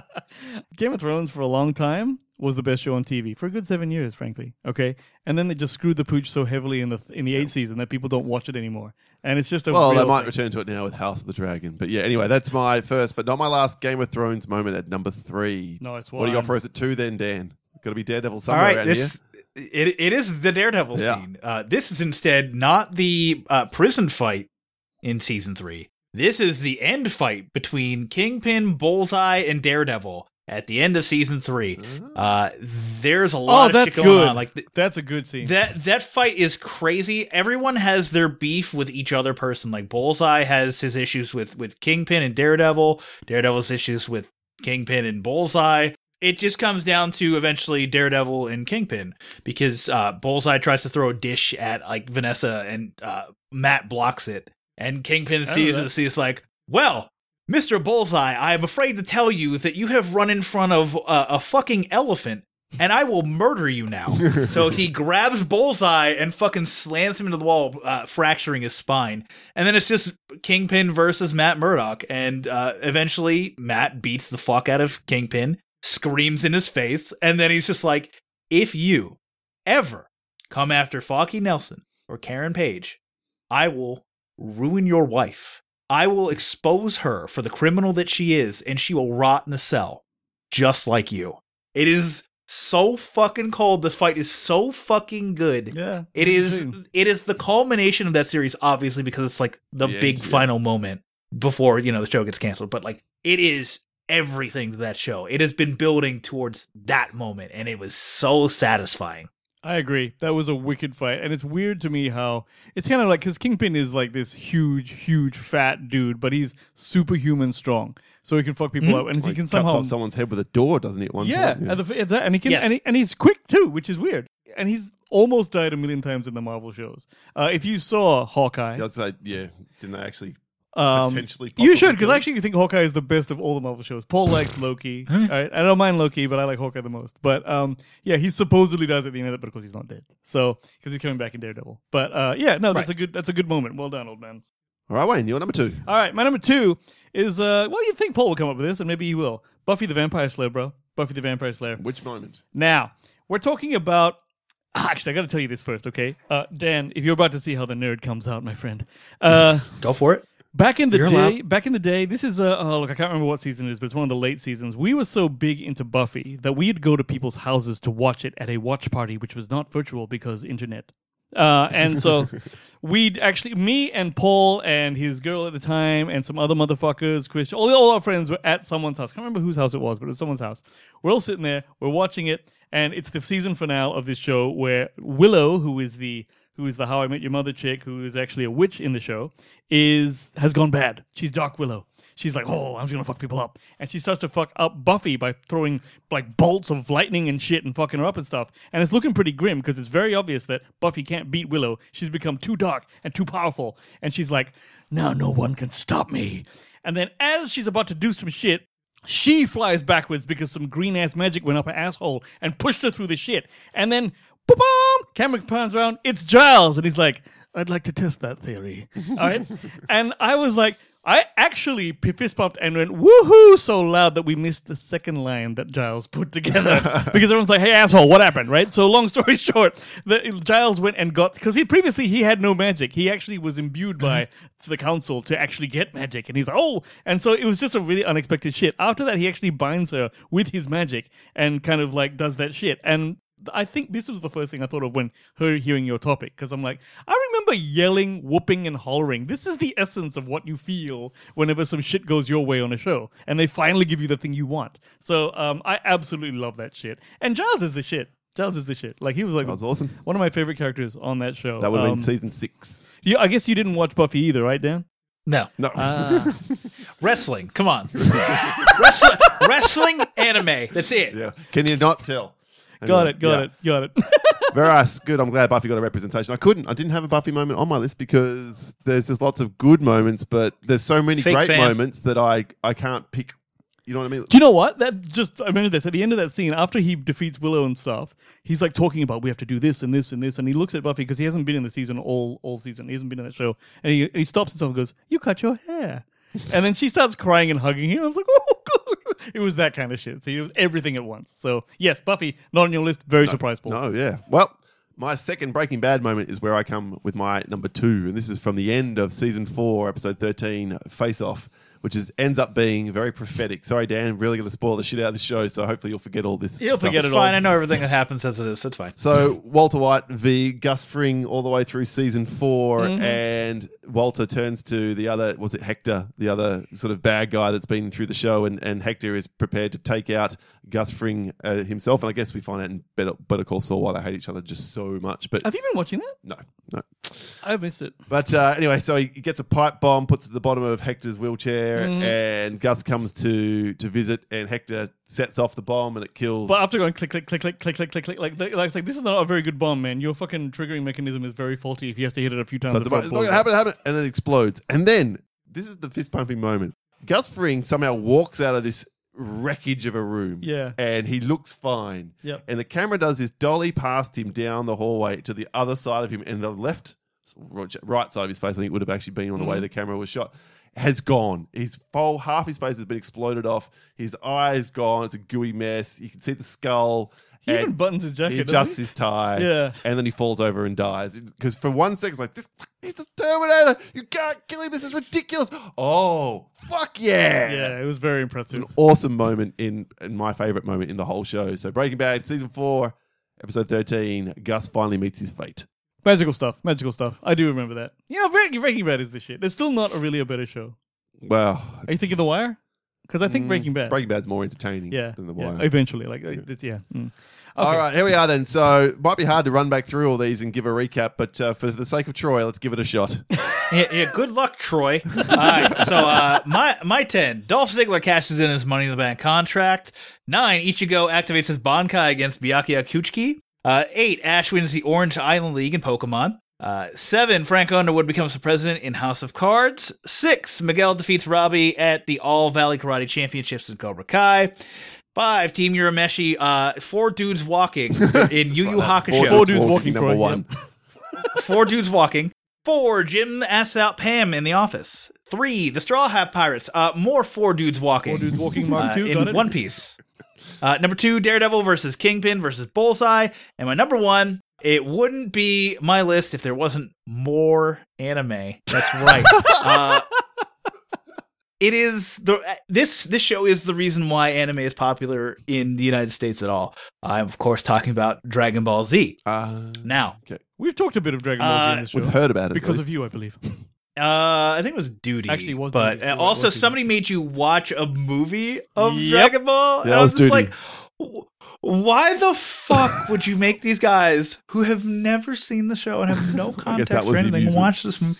Game of Thrones for a long time was the best show on TV for a good seven years, frankly. Okay, and then they just screwed the pooch so heavily in the in the eighth season that people don't watch it anymore, and it's just a Well, they might thing. return to it now with House of the Dragon. But yeah, anyway, that's my first, but not my last Game of Thrones moment at number three. Nice What do you one. got for us at two then, Dan? Got to be Daredevil somewhere right, around this here. it, it is the Daredevil Yeah. scene. Uh, this is instead not the uh, prison fight in season three. This is the end fight between Kingpin, Bullseye, and Daredevil at the end of season three. Uh, there's a Oh, lot of that's shit going good. on. Like th- that's a good scene. that that fight is crazy. Everyone has their beef with each other person. Like Bullseye has his issues with with Kingpin and Daredevil. Daredevil's issues with Kingpin and Bullseye. It just comes down to eventually Daredevil and Kingpin because uh, Bullseye tries to throw a dish at like Vanessa and uh, Matt blocks it, and Kingpin sees it. Sees like, well, Mister Bullseye, I am afraid to tell you that you have run in front of uh, a fucking elephant and I will murder you now. so he grabs Bullseye and fucking slams him into the wall, uh, fracturing his spine. And then it's just Kingpin versus Matt Murdock. And uh, eventually, Matt beats the fuck out of Kingpin, screams in his face, and then he's just like, if you ever come after Foggy Nelson or Karen Page, I will ruin your wife. I will expose her for the criminal that she is, and she will rot in a cell, just like you. It is so fucking cold. The fight is so fucking good. yeah, it's is insane. it is the culmination of that series, obviously, because it's like the The big yeah. final moment before, you know, the show gets canceled. But like it is everything to that show. It has been building towards that moment, and it was so satisfying. I agree. That was a wicked fight, and it's weird to me how it's kind of like because Kingpin is like this huge, huge, fat dude, but he's superhuman strong, so he can fuck people up, and he Like, can cuts off someone's head with a door, doesn't he? At one yeah, point? at the- and he can, Yes. and, he, and he's quick too, which is weird. And he's almost died a million times in the Marvel shows. Uh, if you saw Hawkeye, I like, yeah, didn't they actually? Um, potentially you should because kill I him? actually think Hawkeye is the best of all the Marvel shows. Paul likes Loki. all right, I don't mind Loki, but I like Hawkeye the most. But um, yeah, he supposedly dies at the end of it, but of course he's not dead. So because he's coming back in Daredevil. But uh, yeah, no, that's a good that's a good moment. Well done, old man. All right, Wayne, you're number two. All right, my number two is uh, well, you'd think Paul would come up with this, and maybe he will. Buffy the Vampire Slayer, bro. Buffy the Vampire Slayer. Which moment? Now, we're talking about. Ah, Actually, I got to tell you this first, okay? Uh, Dan, if you're about to see how the nerd comes out, my friend. Uh, Go for it. Back in the You're day, allowed. back in the day, this is uh, oh look, I can't remember what season it is, but it's one of the late seasons. We were so big into Buffy that we'd go to people's houses to watch it at a watch party, which was not virtual because internet. Uh, and so we'd actually, me and Paul and his girl at the time and some other motherfuckers, Christian, all, all our friends were at someone's house. I can't remember whose house it was, but it was someone's house. We're all sitting there, we're watching it, and it's the season finale of this show where Willow, who is the who is the How I Met Your Mother chick, who is actually a witch in the show, is has gone bad. She's Dark Willow. She's like, oh, I'm just gonna fuck people up, and she starts to fuck up Buffy by throwing like bolts of lightning and shit and fucking her up and stuff. And it's looking pretty grim because it's very obvious that Buffy can't beat Willow. She's become too dark and too powerful, and she's like, now no one can stop me. And then as she's about to do some shit, she flies backwards because some green ass magic went up her asshole and pushed her through the shit. And then, boom, camera pans around. It's Giles, and he's like, "I'd like to test that theory." All right, and I was like. I actually fist pumped and went woohoo so loud that we missed the second line that Giles put together because everyone's like, "Hey asshole, what happened?" Right. So long story short, the, Giles went and got because he previously he had no magic. He actually was imbued by uh-huh. the council to actually get magic, and he's like, "Oh!" And so it was just a really unexpected shit. After that, he actually binds her with his magic and kind of like does that shit. And I think this was the first thing I thought of when her hearing your topic because I'm like, I remember yelling, whooping, and hollering. This is the essence of what you feel whenever some shit goes your way on a show, and they finally give you the thing you want. So um, I absolutely love that shit. And Giles is the shit. Giles is the shit. Like he was like That was awesome. one of my favorite characters on that show. That would have Um, been season six. Yeah, I guess you didn't watch Buffy either, right, Dan? No. No. Wrestling. Come on. wrestling, wrestling anime. That's it. yeah. Can you not tell? Got it, got yeah. it, got it. Very nice. Good. I'm glad Buffy got a representation. I couldn't. I didn't have a Buffy moment on my list because there's just lots of good moments, but there's so many Fake great fan. moments that I I can't pick. You know what I mean? Do you know what? That just I remember this at the end of that scene after he defeats Willow and stuff. He's like talking about we have to do this and this and this, and he looks at Buffy because he hasn't been in the season all all season. He hasn't been in that show, and he he stops himself and goes, "You cut your hair," and then she starts crying and hugging him. I was like, "Oh, God." it was that kind of shit. So it was everything at once. So yes, Buffy not on your list. Very surprised, Paul. No, yeah. Well, my second Breaking Bad moment is where I come with my number two, and this is from the end of season four, episode thirteen, Face Off, which is ends up being very prophetic. Sorry, Dan, really going to spoil the shit out of the show, so hopefully you'll forget all this. You'll stuff. forget It's it all. fine. I know everything that happens as it is. It's fine. So Walter White v Gus Fring all the way through season 4 Mm-hmm. and Walter turns to the other was it Hector, the other sort of bad guy that's been through the show, and, and Hector is prepared to take out Gus Fring uh, himself, and I guess we find out in Better, Better Call Saul why they hate each other just so much. But have you been watching that? No, no, I've missed it. But uh, anyway, so he gets a pipe bomb, puts it at the bottom of Hector's wheelchair, mm. and Gus comes to to visit, and Hector sets off the bomb, and it kills. But after going click, click, click, click, click, click, click, like, like, like this is not a very good bomb, man. Your fucking triggering mechanism is very faulty. If he has to hit it a few times, so it's not gonna happen, happen, and it explodes. And then this is the fist pumping moment. Gus Fring somehow walks out of this wreckage of a room. Yeah. And he looks fine. Yep. And the camera does this dolly past him down the hallway to the other side of him, and the left, right side of his face, I think it would have actually been on the Mm-hmm. way the camera was shot. Has gone. His full half his face has been exploded off. His eyes gone. It's a gooey mess. You can see the skull. He even buttons his jacket. he adjusts his tie. Yeah. And then he falls over and dies. Because for one second, it's like, this he's the Terminator. You can't kill him. This is ridiculous. Oh, fuck yeah. Yeah, it was very impressive. An awesome moment in, in my favorite moment in the whole show. So Breaking Bad, season four, episode 13, Gus finally meets his fate. Magical stuff, magical stuff. I do remember that. Yeah, Breaking, Breaking Bad is the shit. There's still not a really a better show. Well, Are you thinking The Wire? Because I think Breaking Bad. Breaking Bad's more entertaining yeah, than The yeah, Wire. eventually, like th- yeah. mm. All right, here we are then. So it might be hard to run back through all these and give a recap, but uh, for the sake of Troy, let's give it a shot. Yeah, yeah, good luck, Troy. All right, so uh, my my ten. Dolph Ziggler cashes in his Money in the Bank contract. Nine. Ichigo activates his Bankai against Byakuya Kuchiki. Uh, eight. Ash wins the Orange Island League in Pokemon. Uh, seven. Frank Underwood becomes the president in House of Cards. Six. Miguel defeats Robbie at the All Valley Karate Championships in Cobra Kai. Five. Team Urameshi. Uh, four dudes walking in Yu Yu Hakusho. Four dudes walking, number Troy, one. Four dudes walking. Four, Jim asks out Pam in the office. Three, the Straw Hat Pirates. Uh, more four dudes walking. Four dudes walking, Mark uh, two, got in it. One Piece. Uh, number two, Daredevil versus Kingpin versus Bullseye. And my number one, it wouldn't be my list if there wasn't more anime. That's right. uh, it is the this this show is the reason why anime is popular in the United States at all. I'm of course talking about Dragon Ball Z. Uh, Now, okay. We've talked a bit of Dragon Ball Z Uh, in this show we've heard about it. because of you, I believe. uh, I think it was Duty. Actually, it was but Duty. uh, It was- also Duty. somebody made you watch a movie of Yep. Dragon Ball. and I was was just Duty. like, why the fuck would you make these guys who have never seen the show and have no context was for anything watch this movie?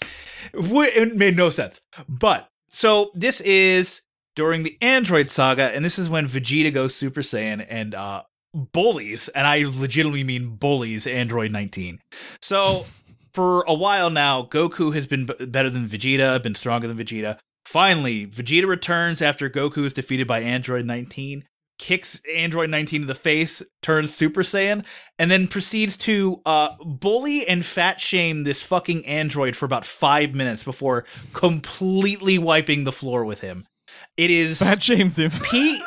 It made no sense. But so this is during the Android saga, and this is when Vegeta goes Super Saiyan and uh bullies, and I legitimately mean bullies Android 19. So for a while now, Goku has been b- better than Vegeta, been stronger than Vegeta. Finally, Vegeta returns after Goku is defeated by Android 19, kicks Android 19 in the face, turns Super Saiyan, and then proceeds to uh, bully and fat shame this fucking android for about five minutes before completely wiping the floor with him. It is Fat shames him. he.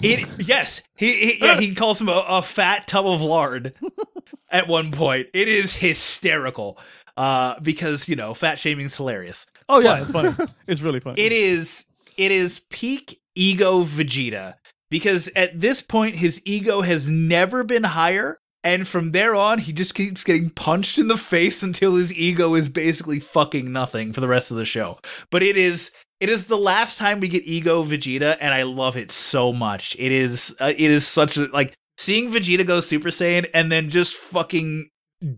It yes, he, he yeah he calls him a, a fat tub of lard at one point. It is hysterical uh, because you know fat shaming is hilarious. Oh yeah, it's funny. It's really funny. It is it is peak ego Vegeta because at this point his ego has never been higher and from there on he just keeps getting punched in the face until his ego is basically fucking nothing for the rest of the show. But it is it is the last time we get ego Vegeta and I love it so much. It is uh, it is such a like seeing Vegeta go Super Saiyan and then just fucking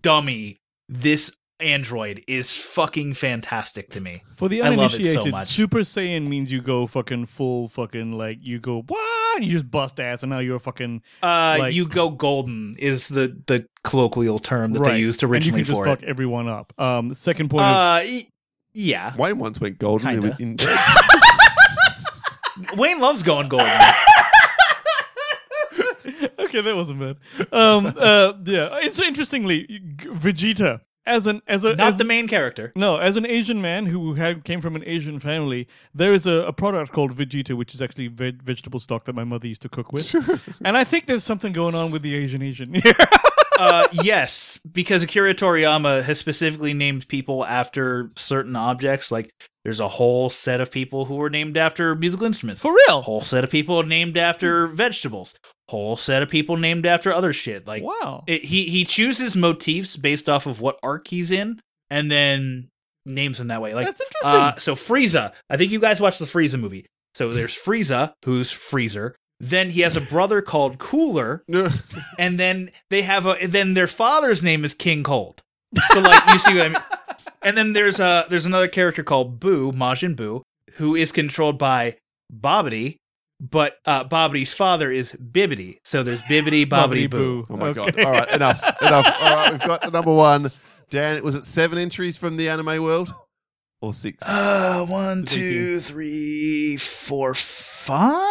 dummy this android is fucking fantastic to me. For the I love it so uninitiated, much. Super Saiyan means you go fucking full fucking like you go what? And you just bust ass, and now you're fucking Uh, Like- you go golden is the the colloquial term that right. they used originally and you originally can just fuck it. everyone up. Um, second point Uh, y- yeah. Wayne once went golden Kinda. in, in bed. Wayne loves going golden. okay, that wasn't bad. Um, uh, yeah, it's interestingly G- Vegeta as an as a Not as, the main character. no as an Asian man who had came from an Asian family. There is a, a product called Vegeta, which is actually veg- vegetable stock that my mother used to cook with, and I think there's something going on with the Asian Asian here. Uh, yes, because Akira Toriyama has specifically named people after certain objects. Like, there's a whole set of people who were named after musical instruments. For real? whole set of people named after vegetables. Whole set of people named after other shit. Like, Wow. it, he he chooses motifs based off of what arc he's in, and then names them that way. Like That's interesting. Uh, so Frieza, I think you guys watched the Frieza movie. So there's Frieza, who's Freezer. Then he has a brother called Cooler, and then they have a. Then their father's name is King Cold. So like you see what I mean. And then there's a there's another character called Boo Majin Boo who is controlled by Bobbity, but uh, Bobbity's father is Bibbity. So there's Bibbity, Bobbity, Boo. Oh my Okay. god! All right, enough, enough. All right, we've got the number one. Dan, was it seven entries from the anime world, or six? Uh, one, Thank you. two, three, four, five.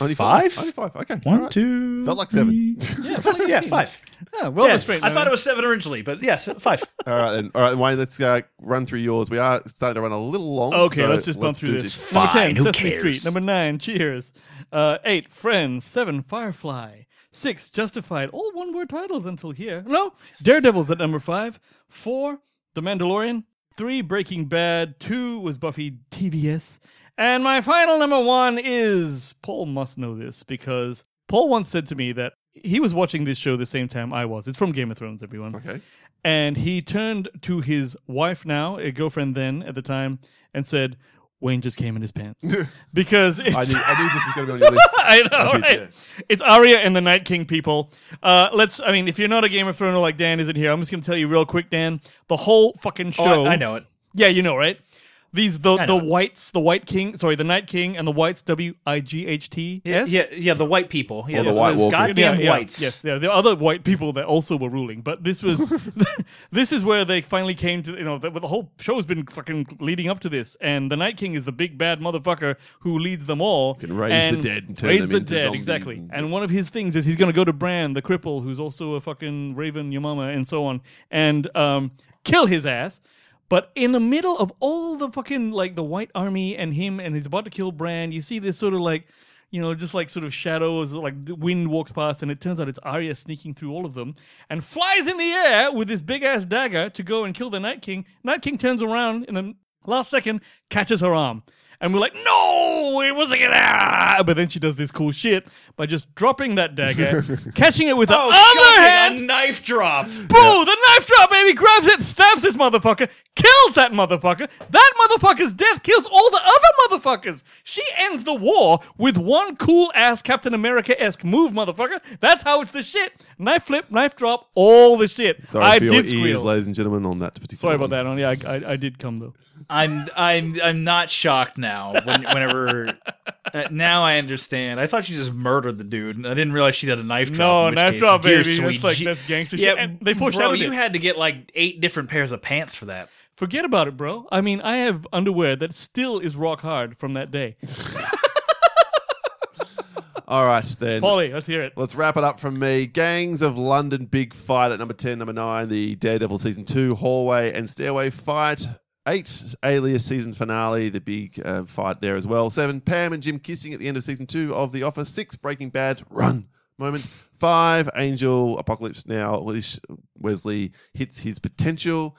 Only five. Only five. Okay. One, all right. two. Felt like seven. three. Yeah, felt like- yeah, five. Yeah, well yeah, restrained. I thought it was seven originally, but yes, five. All right then. All right, Wayne. Let's uh, run through yours. We are starting to run a little long. Okay, so let's just bump through do this. Number 10, who Sesame cares? Street. Number 9, Cheers. Uh, 8, Friends. 7, Firefly. 6, Justified. All one word titles until here. No, Daredevil's at number 5. 4, The Mandalorian. 3, Breaking Bad. 2 was Buffy TVS. And my final number 1 is Paul must know this because Paul once said to me that he was watching this show the same time I was. It's from Game of Thrones, everyone. Okay. And he turned to his wife now, a girlfriend then at the time, and said, Wayne just came in his pants. because it's. I knew, I knew this was going to be on your list. I know, I did, right? yeah. It's Arya and the Night King people. Uh, let's. I mean, if you're not a Game of Thrones like Dan isn't here, I'm just gonna tell you real quick, Dan. The whole fucking Oh, show. I, I know it. Yeah, you know, right? These the the whites, the White King, sorry, the Night King and the whites, W I G H T. Yeah, Yes, yeah, yeah. The white people. Yeah, Or the those- White those Walkers. goddamn yeah, yeah, whites. Yes, yeah, the other white people that also were ruling, but this was this is where they finally came to. You know, the, the whole show's been fucking leading up to this, and the Night King is the big bad motherfucker who leads them all. Can raise the and dead and turn raise them the into dead, zombies exactly. and- And one of his things is he's going to go to Bran, the cripple, who's also a fucking Raven Yamama, and so on, and um, kill his ass. But in the middle of all the fucking like the White Army and him, and he's about to kill Bran, you see this sort of like, you know, just like sort of shadows, like the wind walks past, and it turns out it's Arya sneaking through all of them and flies in the air with this big ass dagger to go and kill the Night King. Night King turns around in the last second, catches her arm. And we're like, no, it wasn't gonna. But then she does this cool shit by just dropping that dagger, catching it with the Oh, other hand. a knife drop. Boo! The knife drop, baby, grabs it, stabs this motherfucker, kills that motherfucker. That motherfucker's death kills all the other motherfuckers. She ends the war with one cool ass Captain America esque move, motherfucker. That's how it's the shit. Knife flip, knife drop, all the shit. Sorry I for your did ears, squeal. ladies and gentlemen, on that particular. Sorry about that. On yeah, I, I, I did come though. I'm I'm I'm not shocked now. When, whenever uh, now I understand. I thought she just murdered the dude. I didn't realize she had a knife drop. No, in which knife case, drop, baby. sweet That's like- that's gangster shit. yeah, And they pushed bro, foreshadowed you it. had to get like eight different pairs of pants for that. Forget about it, bro. I mean, I have underwear that still is rock hard from that day. All right, then. Polly, let's hear it. Let's wrap it up from me. Gangs of London Big Fight at number 10, number 9, the Daredevil Season 2 Hallway and Stairway Fight. 8, Alias Season Finale, the big uh, fight there as well. 7, Pam and Jim kissing at the end of Season 2 of The Office. 6, Breaking Bad Run moment. 5, Angel Apocalypse Now. Wesley- hits his potential.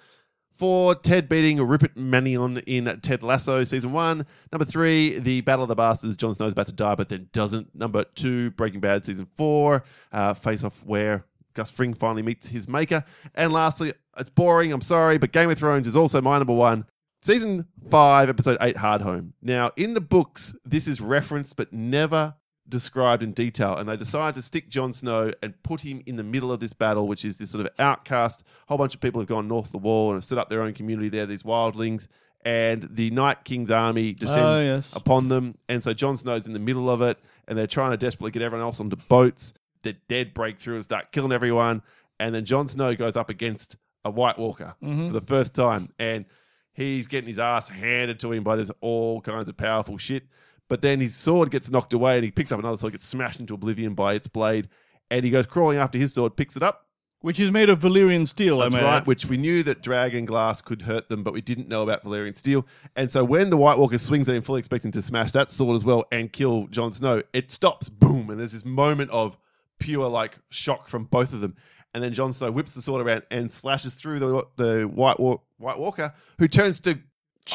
Four, Ted beating Rupert Mannion in Ted Lasso season one. Number three, the Battle of the Bastards. Jon Snow's about to die, but then doesn't. Number two, Breaking Bad season four. Uh, face off where Gus Fring finally meets his maker. And lastly, it's boring. I'm sorry, but Game of Thrones is also my number one. Season five, episode eight, Hard Home. Now, in the books, this is referenced but never described in detail, and they decided to stick Jon Snow and put him in the middle of this battle, which is this sort of outcast. A whole bunch of people have gone north of the wall and have set up their own community there, these wildlings, and the Night King's army descends Oh, yes. upon them, and so Jon Snow's in the middle of it, and they're trying to desperately get everyone else onto boats. The dead break through and start killing everyone, and then Jon Snow goes up against a White Walker mm-hmm. for the first time, and he's getting his ass handed to him by this all kinds of powerful shit. But then his sword gets knocked away, and he picks up another sword, gets smashed into oblivion by its blade, and he goes crawling after his sword, picks it up. Which is made of Valyrian steel, That's I might right, which we knew that dragon glass could hurt them, but we didn't know about Valyrian steel. And so when the White Walker swings at him, fully expecting to smash that sword as well and kill Jon Snow, it stops, boom, and there's this moment of pure like shock from both of them. And then Jon Snow whips the sword around and slashes through the the White Wa- White Walker, who turns to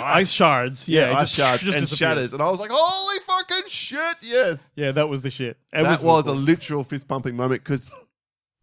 Ice shards. Yeah, it ice shards just and shatters. And I was like, holy fucking shit, yes. Yeah, that was the shit. It that was, a literal fist pumping moment because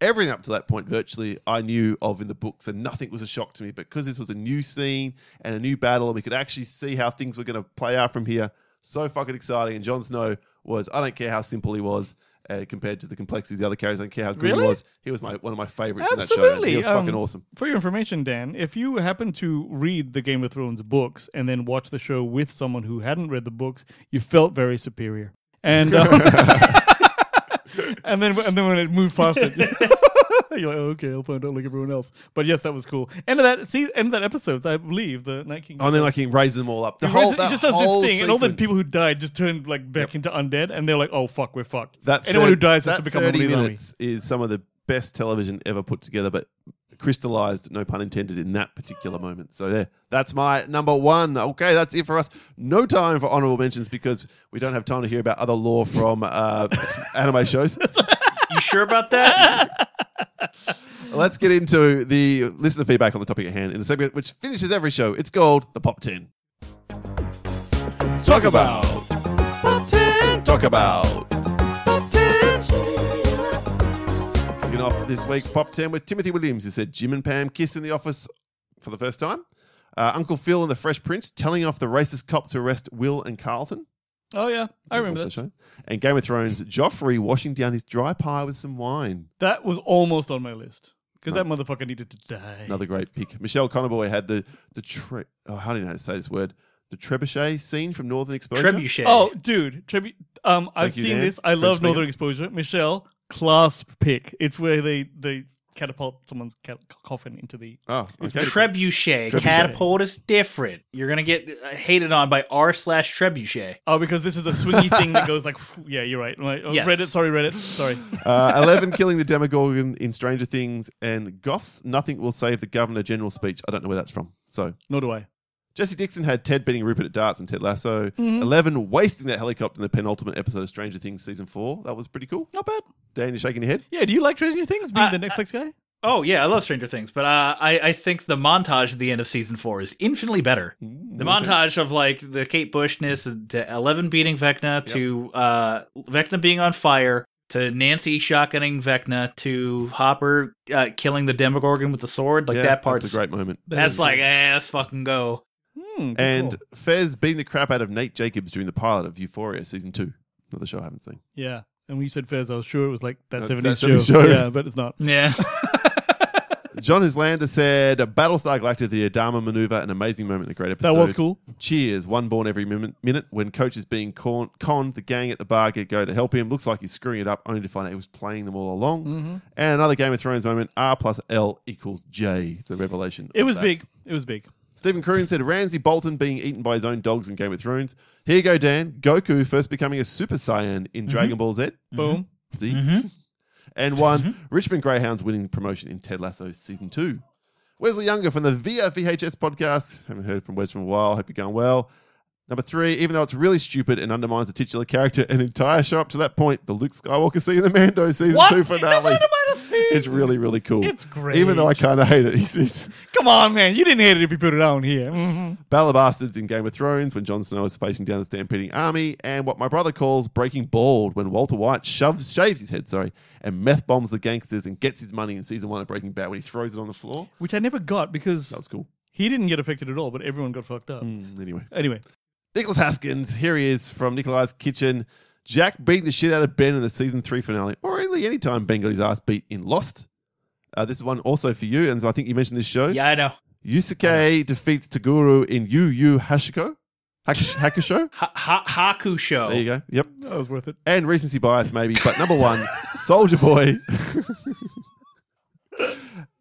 everything up to that point, virtually, I knew of in the books, and nothing was a shock to me. But because this was a new scene and a new battle, and we could actually see how things were going to play out from here, so fucking exciting. And Jon Snow was, I don't care how simple he was. Uh, compared to the complexity of the other characters, I don't care how good Really? he was. He was my one of my favorites in that show. Absolutely. He was Um, fucking awesome. For your information, Dan, if you happen to read the Game of Thrones books and then watch the show with someone who hadn't read the books, you felt very superior. And uh, and then and then when it moved past it, you're like, oh, okay, I'll find out like everyone else. But yes, that was cool. End of that, see, end of that episode, I believe the Night King. Oh, and then like he raises them all up. The He whole, raises- that he just does whole this thing, and all the sequence. people who died just turned like back into undead, and they're like, "Oh fuck, we're fucked." That Anyone who third- dies has that to become a 30 Marine army. minutes is some of the best television ever put together, but crystallized, no pun intended, in that particular moment. So there, that's my number one. Okay, that's it for us. No time for honorable mentions because we don't have time to hear about other lore from uh, anime shows. You sure about that? Let's get into the listener feedback on the topic at hand in a segment which finishes every show. It's called the Pop 10. Talk about. Pop 10. Talk about. Pop 10. Kicking off this week's Pop 10 with Timothy Williams, who said Jim and Pam kiss in the office for the first time. Uh, Uncle Phil and the Fresh Prince telling off the racist cop to arrest Will and Carlton. Oh yeah, I remember that. show. And Game of Thrones, Joffrey washing down his dry pie with some wine. That was almost on my list because that motherfucker needed to die. Another great pick. Michelle Connerboy had the the tre- oh, how do you know how to say this word? The trebuchet scene from Northern Exposure. Trebuchet. Oh, dude, tribu- um, I've Thank you, seen Dan. this. I French love maker. Northern Exposure. Michelle, class pick. It's where they they catapult someone's ca- coffin into the. Oh, It's okay. Trebuchet. Trebuchet. Catapult is different. You're gonna get uh, hated on by r slash trebuchet. Oh, because this is a swingy thing that goes like. Yeah, you're right. Right. Oh, Yes. Reddit. Sorry, Reddit. Sorry. uh, Eleven killing the Demogorgon in Stranger Things, and Goff's "Nothing Will Save the Governor" general speech. I don't know where that's from. So Nor do I. Jesse Dixon had Ted beating Rupert at darts and Ted Lasso. Mm-hmm. Eleven wasting that helicopter in the penultimate episode of Stranger Things season four. That was pretty cool. Not bad. Dan, you're shaking your head. Yeah. Do you like Stranger Things? Being Uh, the Netflix guy. Oh yeah, I love Stranger Things, but uh, I I think the montage at the end of season four is infinitely better. The montage of like the Kate Bushness to Eleven beating Vecna to uh, Vecna being on fire to Nancy shotgunning Vecna to Hopper uh, killing the Demogorgon with the sword. Like Yeah, that part's That's a great moment. That's like eh, let's fucking go. Hmm, And call. Fez beating the crap out of Nate Jacobs during the pilot of Euphoria season two. Another show I haven't seen. yeah. And when you said Fez, I was sure it was like that That's 70s, that show. show. Yeah, but it's not. Yeah. John Islander said, Battlestar Galactica, the Adama maneuver, an amazing moment, a great episode. That was cool. Cheers, one born every minute. When coach is being con- conned, the gang at the bar get go to help him. Looks like he's screwing it up, only to find out he was playing them all along. Mm-hmm. And another Game of Thrones moment, R plus L equals J, the revelation. It was that. big. It was big. Stephen Croon said Ramsay Bolton being eaten by his own dogs in Game of Thrones. Here you go, Dan. Goku first becoming a Super Saiyan in mm-hmm. Dragon Ball Z. Mm-hmm. Boom. Mm-hmm. Z. And one, Richmond Greyhounds winning promotion in Ted Lasso season two. Wesley Younger from the Via VHS podcast. Haven't heard from Wes for a while. Hope you're going well. Number three, even though it's really stupid and undermines the titular character, an entire show up to that point, the Luke Skywalker scene in the Mando season What? two finale undermine a thing. is really, really cool. It's great. Even though I kind of hate it. He's, he's Come on, man. You didn't hate it if you put it on here. Mhm. Ballabastards in Game of Thrones when Jon Snow is facing down the stampeding army, and what my brother calls breaking bald when Walter White shoves, shaves his head, sorry, and meth bombs the gangsters and gets his money in season one of Breaking Bad when he throws it on the floor. Which I never got because That was cool. he didn't get affected at all, but everyone got fucked up. Mm, anyway, Anyway, Nicholas Haskins, here he is from Nikolai's Kitchen. Jack beating the shit out of Ben in the season three finale, or really any time Ben got his ass beat in Lost. Uh, this is one also for you, and I think you mentioned this show. Yeah, I know. Yusuke defeats Toguro in Yu Yu Hashiko. Hakush- Hakusho? Ha- ha- Haku show. There you go. Yep. that was worth it. and recency bias maybe, but number one, Soldier Boy.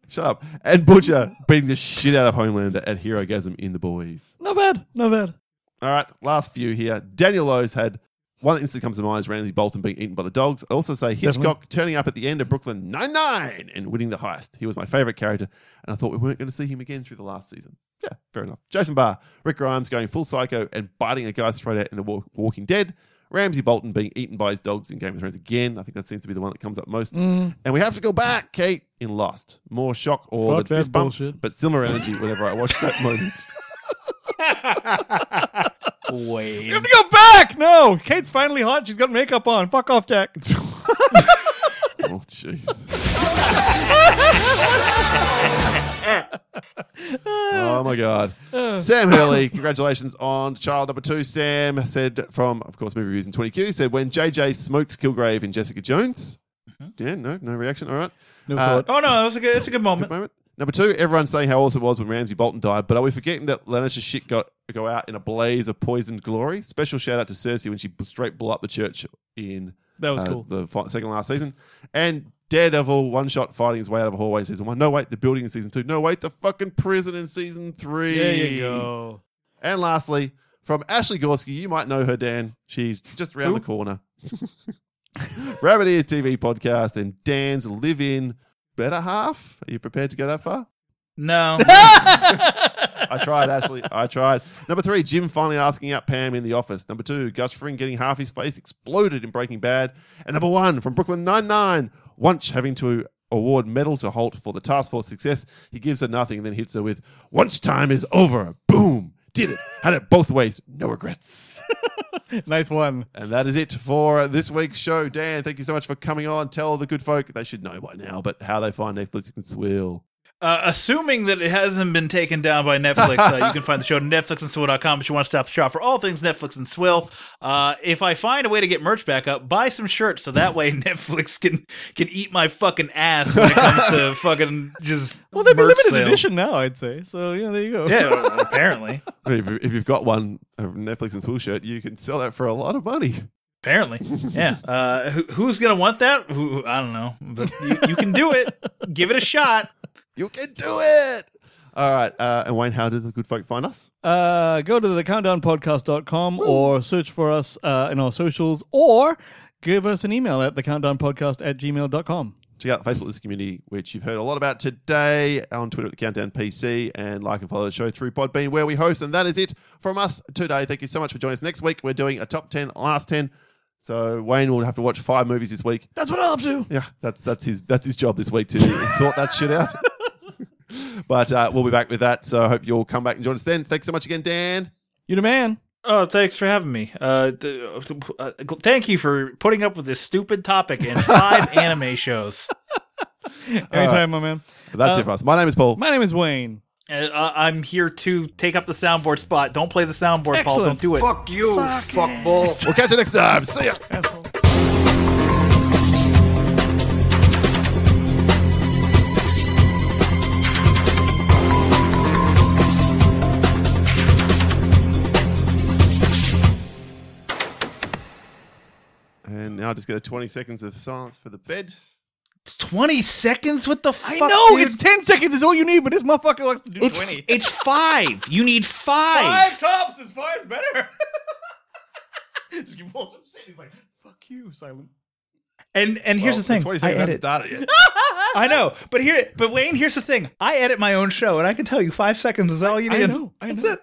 Shut up. And Butcher beating the shit out of Homelander at Herogasm in The Boys. Not bad. Not bad. All right, last few here. Daniel Lowe's had one that instantly comes to mind is Ramsay Bolton being eaten by the dogs. I also say Hitchcock turning up at the end of Brooklyn Nine-Nine and winning the heist. He was my favorite character, and I thought we weren't going to see him again through the last season. Yeah, fair enough. Jason Barr, Rick Grimes going full psycho and biting a guy's throat out in The Wa- Walking Dead. Ramsay Bolton being eaten by his dogs in Game of Thrones again. I think that seems to be the one that comes up most. Mm. And we have to go back, Kate, in Lost. More shock or Fuck than that fist bump, bullshit. but similar energy whenever I watch that moment. Wait. You have to go back. No, Kate's finally hot. She's got makeup on. Fuck off, Jack. Oh, jeez. oh my God. Sam Hurley, congratulations on child number two. Sam said from, of course, movie reviews in 20Q, said when JJ smoked Kilgrave in Jessica Jones. Yeah, no, no reaction. All right. Never Uh, saw. Oh no, that was a good. It's a good Good moment. Number two, everyone's saying how awesome it was when Ramsay Bolton died, but are we forgetting that Lannister's shit got go out in a blaze of poisoned glory? Special shout out to Cersei when she straight blew up the church in That was uh, cool. the fi- second last season. And Daredevil one shot fighting his way out of a hallway in season one. No, wait, the building in season two. No, wait, the fucking prison in season three. There you go. And lastly, from Ashley Gorski, you might know her, Dan. She's just around the corner. Rabbit Ears TV podcast and Dan's live in better half. Are you prepared to go that far? No. I tried, Ashley. I tried. Number three, Jim finally asking out Pam in the office. Number two, Gus Fring getting half his face exploded in Breaking Bad. And number one, from Brooklyn Nine-Nine, Wuntch having to award medal to Holt for the task force success. He gives her nothing and then hits her with, Wuntch time is over. Boom. Did it. Had it both ways. No regrets. Nice one. And that is it for this week's show. Dan, thank you so much for coming on. Tell the good folk, they should know by now, but how they find Netflix N Swill. Uh, assuming that it hasn't been taken down by Netflix, uh, you can find the show at netflixandswill.com if you want to stop the shop for all things Netflix N Swill. Uh, if I find a way to get merch back up, buy some shirts so that way Netflix can can eat my fucking ass when it comes to fucking just Well, they'd be merch limited sales. edition now, I'd say. So yeah, there you go. Yeah, well, apparently, If, if you've got one, a Netflix N Swill shirt, you can sell that for a lot of money. apparently, yeah. Uh, who, who's gonna want that? Who, I don't know, but you, you can do it. Give it a shot. You can do it. All right. Uh, and Wayne, how do the good folk find us? Uh, go to the countdownpodcast.com or search for us uh, in our socials or give us an email at the countdownpodcast at gmail.com. Check out the Facebook List community, which you've heard a lot about today, on Twitter at the Countdown PC, and like and follow the show through Podbean, where we host. And that is it from us today. Thank you so much for joining us. Next week, we're doing a top 10, last 10 So Wayne will have to watch five movies this week. That's what I'll have to. Yeah, that's that's his that's his job this week to sort that shit out. But uh, we'll be back with that. So I hope you'll come back and join us then. Thanks so much again, Dan. You're the man. Oh, thanks for having me. Uh, th- uh, thank you for putting up with this stupid topic in five anime shows. Anytime, my man. That's it for us. My name is Paul. My name is Wayne. Uh, I- I'm here to take up the soundboard spot. Don't play the soundboard, Paul. Don't do it. Fuck you, Fuck fuckball. We'll catch you next time. See ya. And now I just get a 20 seconds of silence for the bed. Twenty seconds? What the fuck? I know dude? it's ten seconds is all you need, but this motherfucker likes to do It's, twenty. it's five. You need five. Five tops is five better. Just give Paul some shit. He's like, "Fuck you, silent." And and here's Well, the thing. 20 I seconds haven't edit. started yet. I know, but here, but Wayne, here's the thing. I edit my own show, and I can tell you, five seconds is all you need. I know. I That's know. it.